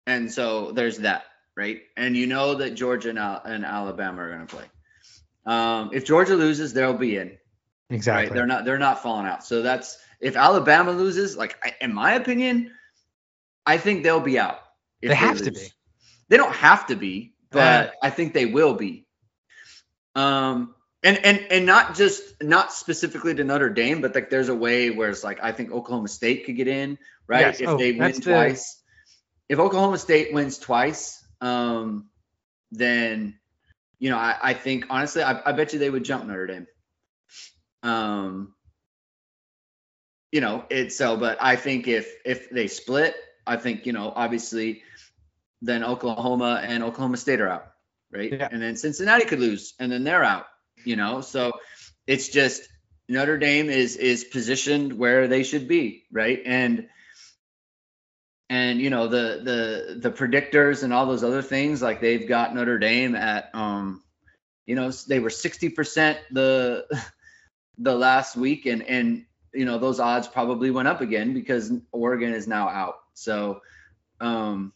and so there's that, right? And you know that Georgia and, Al- and Alabama are going to play. Um, if Georgia loses, they'll be in, exactly. right? They're not they're not falling out. So that's if Alabama loses, like I, in my opinion, I think they'll be out. if They have to be. They don't have to be, but Uh, I think they will be. Um, and and and not just not specifically to Notre Dame, but like there's a way where it's like I think Oklahoma State could get in, right? Yes. If Oh, they win the- twice, if Oklahoma State wins twice, um, then you know I, I think honestly I, I bet you they would jump Notre Dame. Um, you know it's so, but I think if if they split, I think you know obviously then Oklahoma and Oklahoma State are out, right? Yeah. And then Cincinnati could lose, and then they're out. You know, so it's just Notre Dame is is positioned where they should be, right? And and you know the the the predictors and all those other things, like they've got Notre Dame at um, you know, they were sixty percent the the last week, and and you know those odds probably went up again because Oregon is now out. So um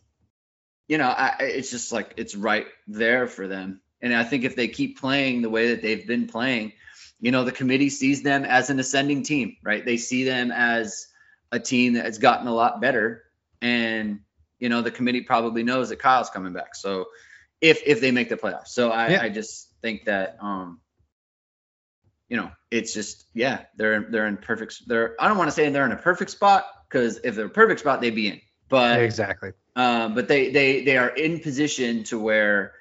you know, I- it's just like it's right there for them. And I think if they keep playing the way that they've been playing, you know, the committee sees them as an ascending team, right? They see them as a team that has gotten a lot better. And, you know, the committee probably knows that Kyle's coming back. So if if they make the playoffs. So I, Yeah. I just think that um you know, it's just yeah, they're they're in perfect they're I don't want to say they're in a perfect spot because if they're a perfect spot, they'd be in. But exactly. um, but they they they are in position to where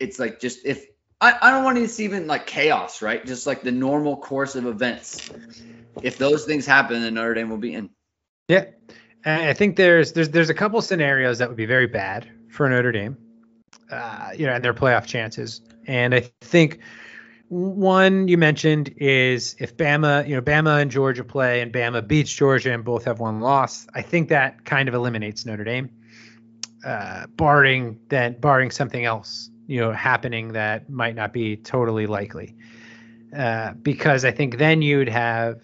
it's like just if I, I don't want to see even like chaos, right? Just like the normal course of events. If those things happen, then Notre Dame will be in. Yeah, and I think there's there's there's a couple scenarios that would be very bad for Notre Dame, uh, you know, and their playoff chances. And I think one you mentioned is if Bama, you know, Bama and Georgia play, and Bama beats Georgia, and both have one loss. I think that kind of eliminates Notre Dame, uh, barring that barring something else, you know, happening that might not be totally likely. Uh, because I think then you'd have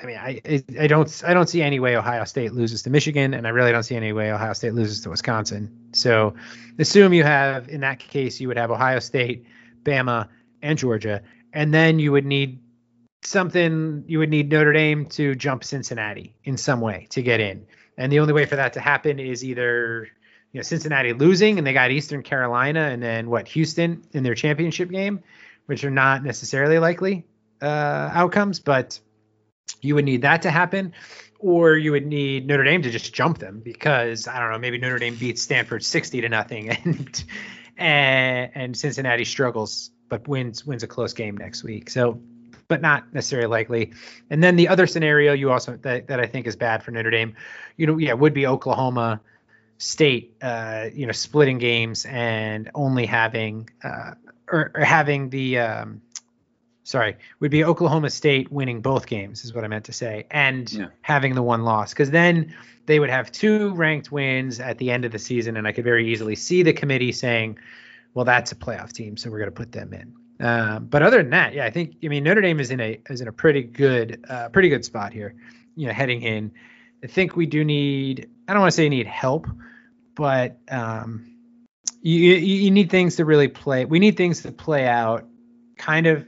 I mean, I I- don't I don't see any way Ohio State loses to Michigan, and I really don't see any way Ohio State loses to Wisconsin. So, assume you have in that case you would have Ohio State, Bama, and Georgia, and then you would need something. You would need Notre Dame to jump Cincinnati in some way to get in, and the only way for that to happen is either you know Cincinnati losing and they got Eastern Carolina, and then what Houston in their championship game, which are not necessarily likely uh, outcomes, but you would need that to happen or you would need Notre Dame to just jump them because I don't know maybe Notre Dame beats Stanford 60 to nothing and and, and Cincinnati struggles but wins wins a close game next week. So but not necessarily likely. And then the other scenario you also that, that I think is bad for Notre Dame you know yeah would be Oklahoma State uh you know splitting games and only having uh or, or having the um sorry, would be Oklahoma State winning both games, is what I meant to say, and Yeah. having the one loss. Because then they would have two ranked wins at the end of the season, and I could very easily see the committee saying, well, that's a playoff team, so we're going to put them in. Um, but other than that, yeah, I think I mean Notre Dame is in a is in a pretty good uh, pretty good spot here, you know, heading in. I think we do need I don't want to say need help, but um, you, you need things to really play. We need things to play out, kind of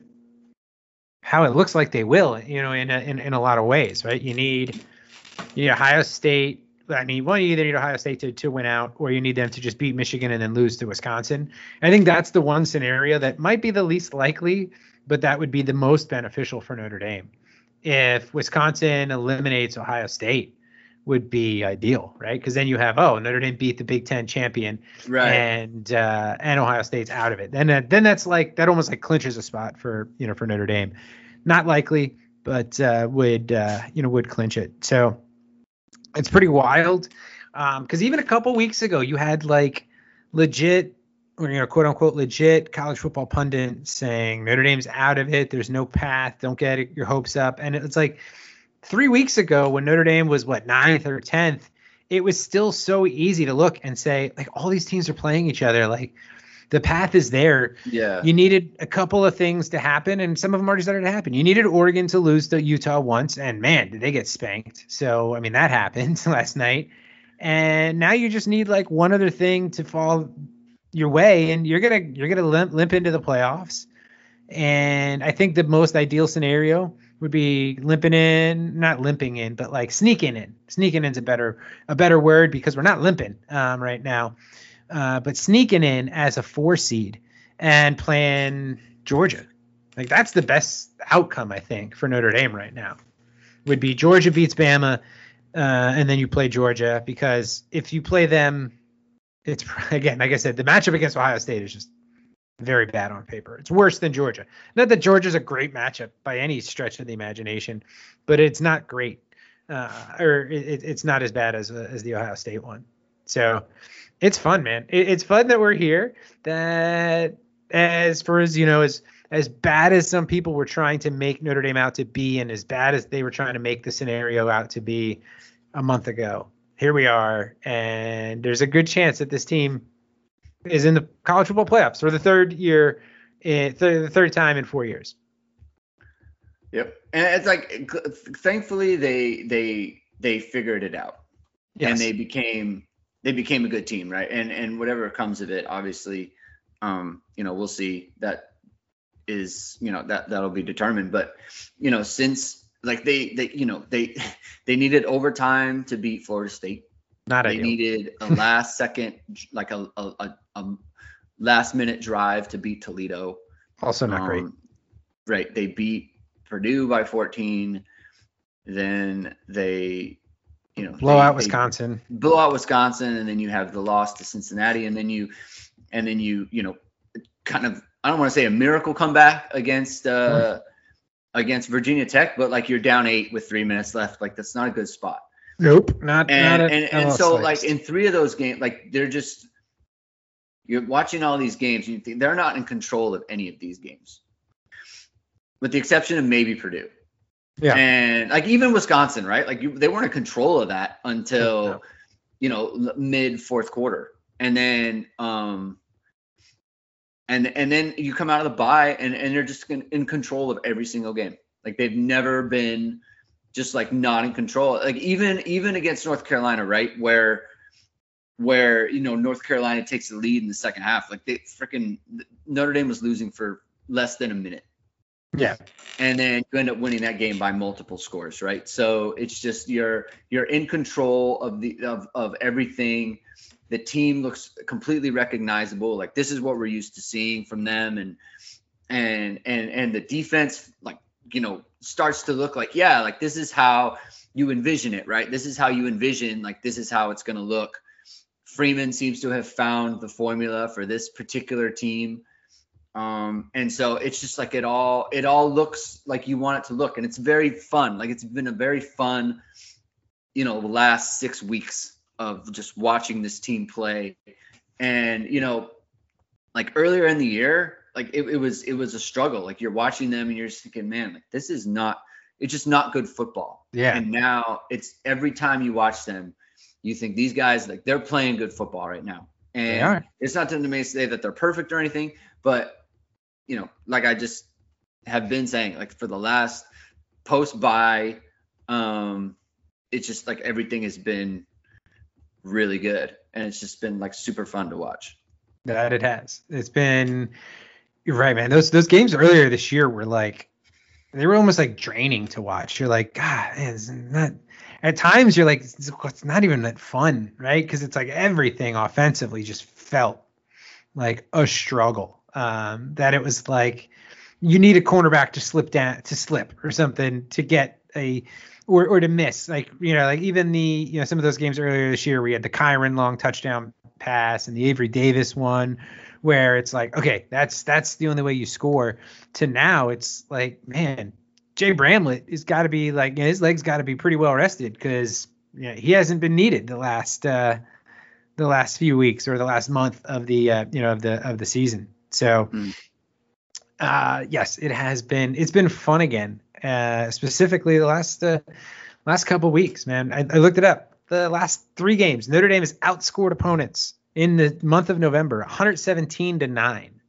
how it looks like they will, you know, in a, in, in a lot of ways, right? You need you need Ohio State I mean, one, you either need Ohio State to, to win out, or you need them to just beat Michigan and then lose to Wisconsin. I think that's the one scenario that might be the least likely, but that would be the most beneficial for Notre Dame. If Wisconsin eliminates Ohio State, would be ideal, right? Because then you have oh Notre Dame beat the Big Ten champion, Right. and uh, and Ohio State's out of it. Then that, then that's like that almost like clinches a spot for you know for Notre Dame. Not likely, but uh, would uh, you know would clinch it. So it's pretty wild. Because even a couple weeks ago, you had like legit, or you know, quote unquote legit college football pundit saying Notre Dame's out of it. There's no path. Don't get your hopes up. And it's like three weeks ago when Notre Dame was what ninth or tenth, it was still so easy to look and say like all these teams are playing each other. Like the path is there. Yeah. You needed a couple of things to happen, and some of them already started to happen. You needed Oregon to lose to Utah once, and man, did they get spanked. So, I mean, that happened last night. And now you just need like one other thing to fall your way, and you're gonna you're gonna limp, limp into the playoffs. And I think the most ideal scenario would be limping in, not limping in, but like sneaking in. Sneaking in's a better a better word because we're not limping um, right now uh, but sneaking in as a four seed and playing Georgia. Like that's the best outcome I think for Notre Dame right now. Would be Georgia beats Bama, uh, and then you play Georgia because if you play them, it's again like I said, the matchup against Ohio State is just very bad on paper. It's worse than Georgia. Not that Georgia's a great matchup by any stretch of the imagination, but it's not great, uh, or it, it's not as bad as as the Ohio State one. So it's fun, man. It, it's fun that we're here. That as far as you know, as as bad as some people were trying to make Notre Dame out to be, and as bad as they were trying to make the scenario out to be a month ago, here we are, and there's a good chance that this team is in the college football playoffs for the third year, in, th- the third time in four years. Yep. And it's like thankfully they they they figured it out. Yes. And they became they became a good team, right? And and whatever comes of it, obviously, um, you know, we'll see. That is, you know, that that'll be determined. But, you know, since like they they you know, they they needed overtime to beat Florida State. Not They ideal. needed a last second like a a, a, last minute drive to beat Toledo. also not great. Um, Right. They beat Purdue by 14. Then they, you know, Blow they- out Wisconsin. blow out Wisconsin, and then you have the loss to Cincinnati, and then you, and then you, you know, kind of, I don't want to say a miracle comeback against, uh, against Virginia Tech, but like you're down eight with three minutes left. Like that's not a good spot Nope. Not and not a- and, and a so slice. like in three of those games like they're just you're watching all these games you think they're not in control of any of these games with the exception of maybe purdue Yeah. and like even wisconsin right like you, they weren't in control of that until No. you know mid fourth quarter and then um and and then you come out of the bye and and they're just in, in control of every single game like they've never been just like not in control. Like even even against north carolina right where where you know north carolina takes the lead in the second half like they freaking notre dame was losing for less than a minute. Yeah. and then you end up winning that game by multiple scores right? So it's just you're you're in control of the of, of everything. The team looks completely recognizable. Like this is what we're used to seeing from them and and and and the defense like you know starts to look like yeah like this is how you envision it right? This is how you envision like this is how it's going to look. Freeman seems to have found the formula for this particular team. Um and so it's just like it all it all looks like you want it to look and it's very fun. Like it's been a very fun you know last six weeks of just watching this team play. And you know like earlier in the year like it, it was it was a struggle. Like you're watching them and you're just thinking man like this is not it's just not good football. Yeah. and now it's every time you watch them you think these guys like they're playing good football right now. And it's not to me say that they're perfect or anything but you know like i just have been saying like for the last post by um it's just like everything has been really good. And it's just been like super fun to watch. That it has. It's been you're right, man. Those those games earlier this year were like they were almost like draining to watch. You're like, God, man, it's not at times you're like, it's not even that fun, right? Because it's like everything offensively just felt like a struggle. Um, that it was like you need a cornerback to slip down to slip or something to get a or or to miss. Like you know, like even the you know some of those games earlier this year, we had the Kyren long touchdown pass and the Avery Davis one, where it's like, okay, that's that's the only way you score. To now, it's like, man, Jay Bramlett has got to be like his legs got to be pretty well rested because you know, he hasn't been needed the last uh, the last few weeks or the last month of the uh, you know of the of the season. So. Mm. Uh, yes, it has been. It's been fun again. Uh, specifically the last uh, last couple weeks, man. I, I looked it up. The last three games, Notre Dame has outscored opponents in the month of November, 117 to nine.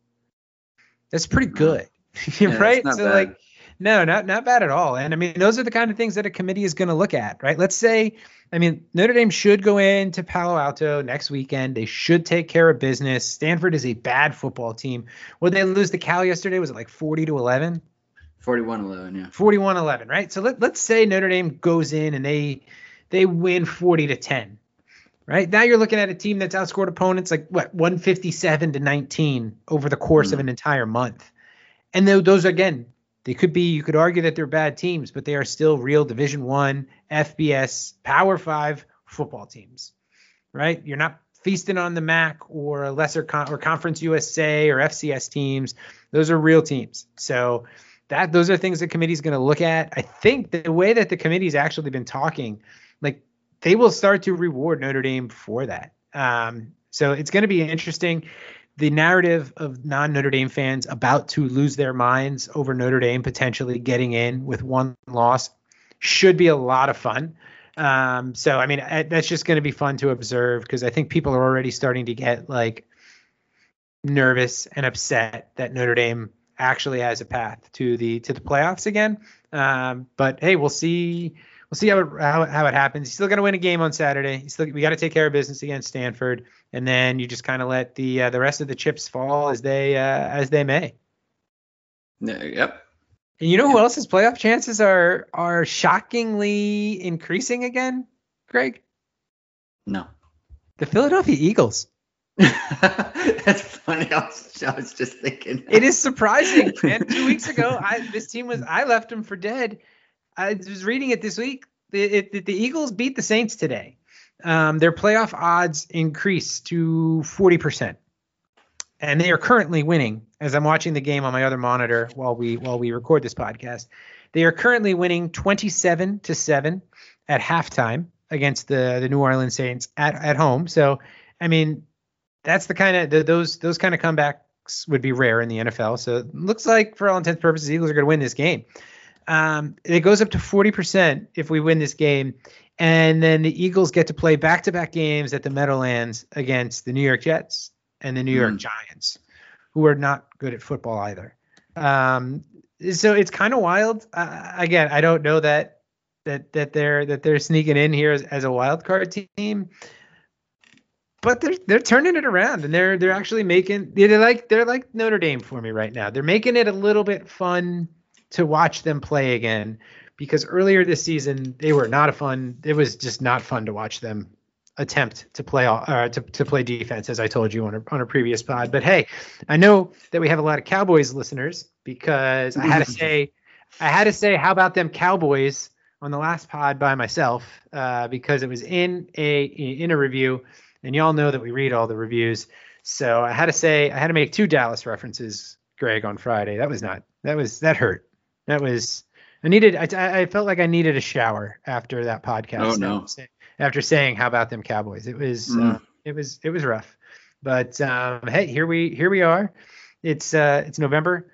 That's pretty good, Yeah, right? so bad. like, no, not not bad at all. And I mean, those are the kind of things that a committee is going to look at, right? Let's say, I mean, Notre Dame should go into Palo Alto next weekend. They should take care of business. Stanford is a bad football team. Would they lose the Cal yesterday? Was it like 40 to 11? 41-11, yeah. 41-11, right? So let, let's say Notre Dame goes in and they they win 40 to 10. Right? Now you're looking at a team that's outscored opponents like what 157 to 19 over the course of hmm. an entire month. And tho- those again, they could be you could argue that they're bad teams, but they are still real Division 1, FBS, Power 5 football teams. Right? You're not feasting on the MAC or a lesser con- or Conference USA or FCS teams. Those are real teams. So that those are things the committee's going to look at. I think the way that the committee's actually been talking, like they will start to reward Notre Dame for that. Um, so it's going to be interesting. The narrative of non Notre Dame fans about to lose their minds over Notre Dame potentially getting in with one loss should be a lot of fun. Um, so I mean I, that's just going to be fun to observe because I think people are already starting to get like nervous and upset that Notre Dame actually has a path to the to the playoffs again. Um, but hey, we'll see we'll see how it, how, how it happens. He's still going to win a game on Saturday. He's still we got to take care of business against Stanford, and then you just kind of let the uh, the rest of the chips fall as they uh, as they may. Yeah, Yep. And you know who else's playoff chances are are shockingly increasing again, Greg? No. The Philadelphia Eagles. That's funny. I was, I was just thinking. It is surprising. And two weeks ago, I this team was I left them for dead. I was reading it this week. The, it, the Eagles beat the Saints today. Um, their playoff odds increased to forty percent, and they are currently winning. As I'm watching the game on my other monitor while we while we record this podcast, they are currently winning twenty-seven to seven at halftime against the the New Orleans Saints at at home. So, I mean, that's the kind of the, those those kind of comebacks would be rare in the NFL. So it looks like for all intents and purposes, Eagles are going to win this game. Um, it goes up to 40% if we win this game. And then the Eagles get to play back to back games at the Meadowlands against the New York Jets and the New York Mm. Giants, who are not good at football either. Um, so it's kind of wild. Uh, again, I don't know that that that they're that they're sneaking in here as, as a wild card team but they're they're turning it around and they're they're actually making they're like they're like Notre Dame for me right now. They're making it a little bit fun to watch them play again because earlier this season they were not a fun. It was just not fun to watch them attempt to play all, uh, to to play defense as I told you on a on a previous pod. But hey, I know that we have a lot of Cowboys listeners because I had to say I had to say how about them Cowboys on the last pod by myself uh, because it was in a in a review and y'all know that we read all the reviews. So I had to say I had to make two Dallas references, Greg, on Friday. That was not that was that hurt. That was I needed I, I felt like I needed a shower after that podcast. Oh, no. After saying how about them Cowboys, it was Mm. uh, it was it was rough. But um, hey, here we here we are. It's uh it's November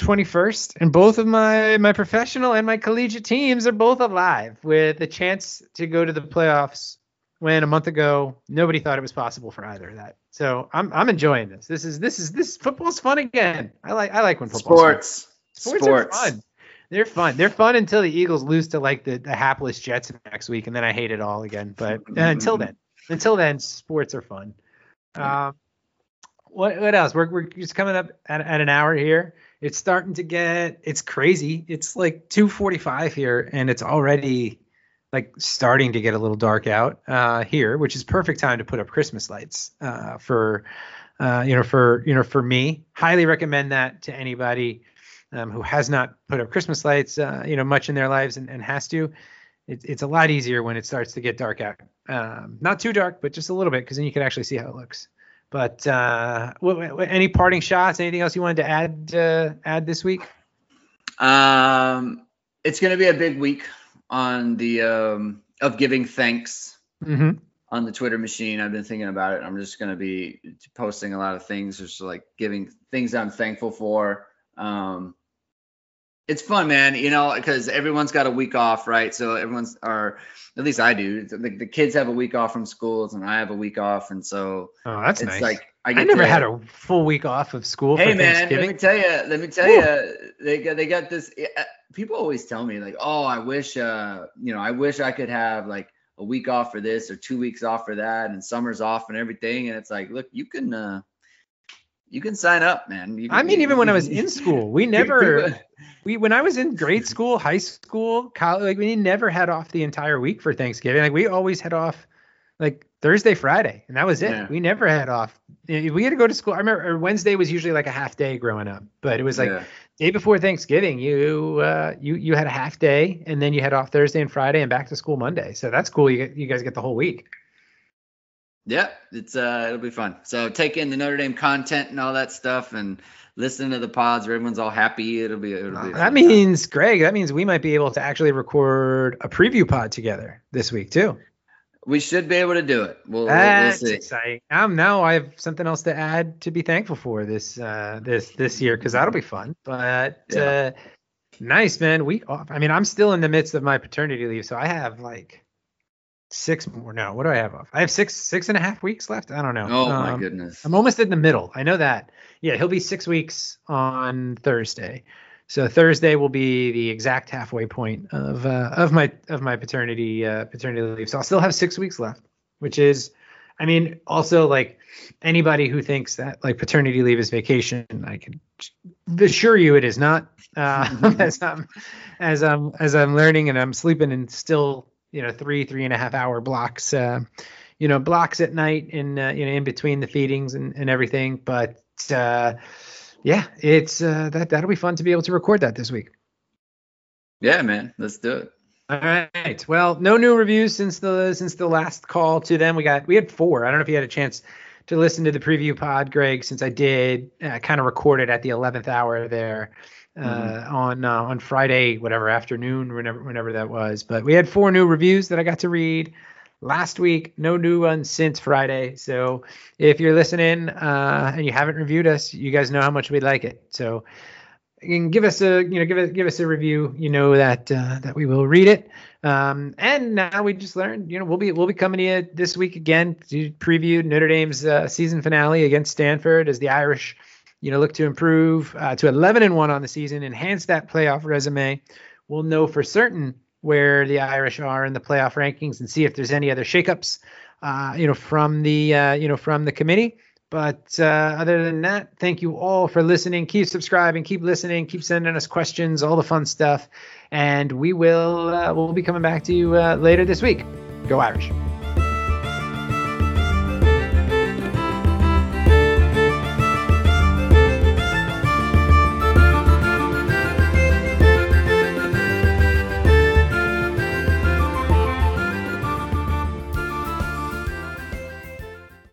21st and both of my my professional and my collegiate teams are both alive with a chance to go to the playoffs when a month ago nobody thought it was possible for either of that. So I'm I'm enjoying this. This is this is this football's fun again. I like I like when football's fun. Sports. Sports, Sports. are fun. They're fun. They're fun until the Eagles lose to like the, the hapless Jets next week, and then I hate it all again. But uh, until then, until then, sports are fun. Um, what what else? We're we're just coming up at, at an hour here. It's starting to get it's crazy. It's like 2:45 here, and it's already like starting to get a little dark out uh, here, which is perfect time to put up Christmas lights uh, for uh, you know for you know for me. Highly recommend that to anybody um, who has not put up Christmas lights uh, you know much in their lives and, and has to. It, it's a lot easier when it starts to get dark out. Um, not too dark, but just a little bit because then you can actually see how it looks. But uh, any parting shots? Anything else you wanted to add uh, add this week? Um, it's going to be a big week on the um, of giving thanks Mm-hmm. on the Twitter machine. I've been thinking about it. I'm just going to be posting a lot of things, just like giving things I'm thankful for. Um, it's fun, man. You know, because everyone's got a week off, right? So everyone's, or at least I do. The, the kids have a week off from schools, and I have a week off, and so Oh, that's it's nice. like I, I, never to- had a full week off of school Hey for man, let me tell you. Let me tell Woo. you. They got they got this. uh, People always tell me like, oh, I wish, uh, you know, I wish I could have like a week off for this or two weeks off for that, and summer's off and everything. And it's like, look, you can, uh, you can sign up, man. You I mean, even when I was in school, we never, we when I was in grade school, high school, college, like we never had off the entire week for Thanksgiving. Like we always had off, like Thursday, Friday, and that was it. Yeah. We never had off. We had to go to school. I remember Wednesday was usually like a half day growing up, but it was like Yeah. day before Thanksgiving. You uh, you you had a half day, and then you had off Thursday and Friday, and back to school Monday. So that's cool. You get, you guys get the whole week. Yeah, it's uh, it'll be fun. So take in the Notre Dame content and all that stuff, and listen to the pods where everyone's all happy. It'll be it'll be. fun That time. means, Greg, that means we might be able to actually record a preview pod together this week too. we should be able to do it. We'll, we'll, we'll see. exciting. Um, now I have something else to add to be thankful for this uh this this year because that'll be fun. But Yeah. uh nice man, we. off. I mean, I'm still in the midst of my paternity leave, so I have like six more. No, what do I have off? I have six six and a half weeks left. I don't know. Oh my Um, goodness. I'm almost in the middle. I know that. Yeah, he'll be six weeks on Thursday. So Thursday will be the exact halfway point of uh, of my of my paternity uh, paternity leave. So I'll still have six weeks left, which is, I mean, also like anybody who thinks that like paternity leave is vacation, I can assure you it is not. Uh, as I'm as I'm as I'm learning and I'm sleeping and still you know three three and a half hour blocks. Uh, you know blocks at night in uh, you know in between the feedings and, and everything but uh yeah it's uh that that'll be fun to be able to record that this week Yeah, man. Let's do it. all right well no new reviews since the since the last call to them we got we had four i don't know if you had a chance to listen to the preview pod greg since i did uh, kind of record it at the 11th hour there uh, on uh, on Friday, whatever afternoon, whenever whenever that was. But we had four new reviews that I got to read last week. No new ones since Friday. So if you're listening uh, and you haven't reviewed us, you guys know how much we like it. So you can give us a you know give it give us a review. You know that uh, that we will read it. Um, and now we just learned, you know, we'll be we'll be coming to you this week again to preview Notre Dame's uh, season finale against Stanford as the Irish you know, look to improve uh, to 11 and 1 on the season, enhance that playoff resume. We'll know for certain where the Irish are in the playoff rankings and see if there's any other shakeups, uh, you know, from the uh, you know from the committee. But uh, other than that, thank you all for listening. Keep subscribing, keep listening, keep sending us questions, all the fun stuff, and we will uh, we'll be coming back to you uh, later this week. Go Irish!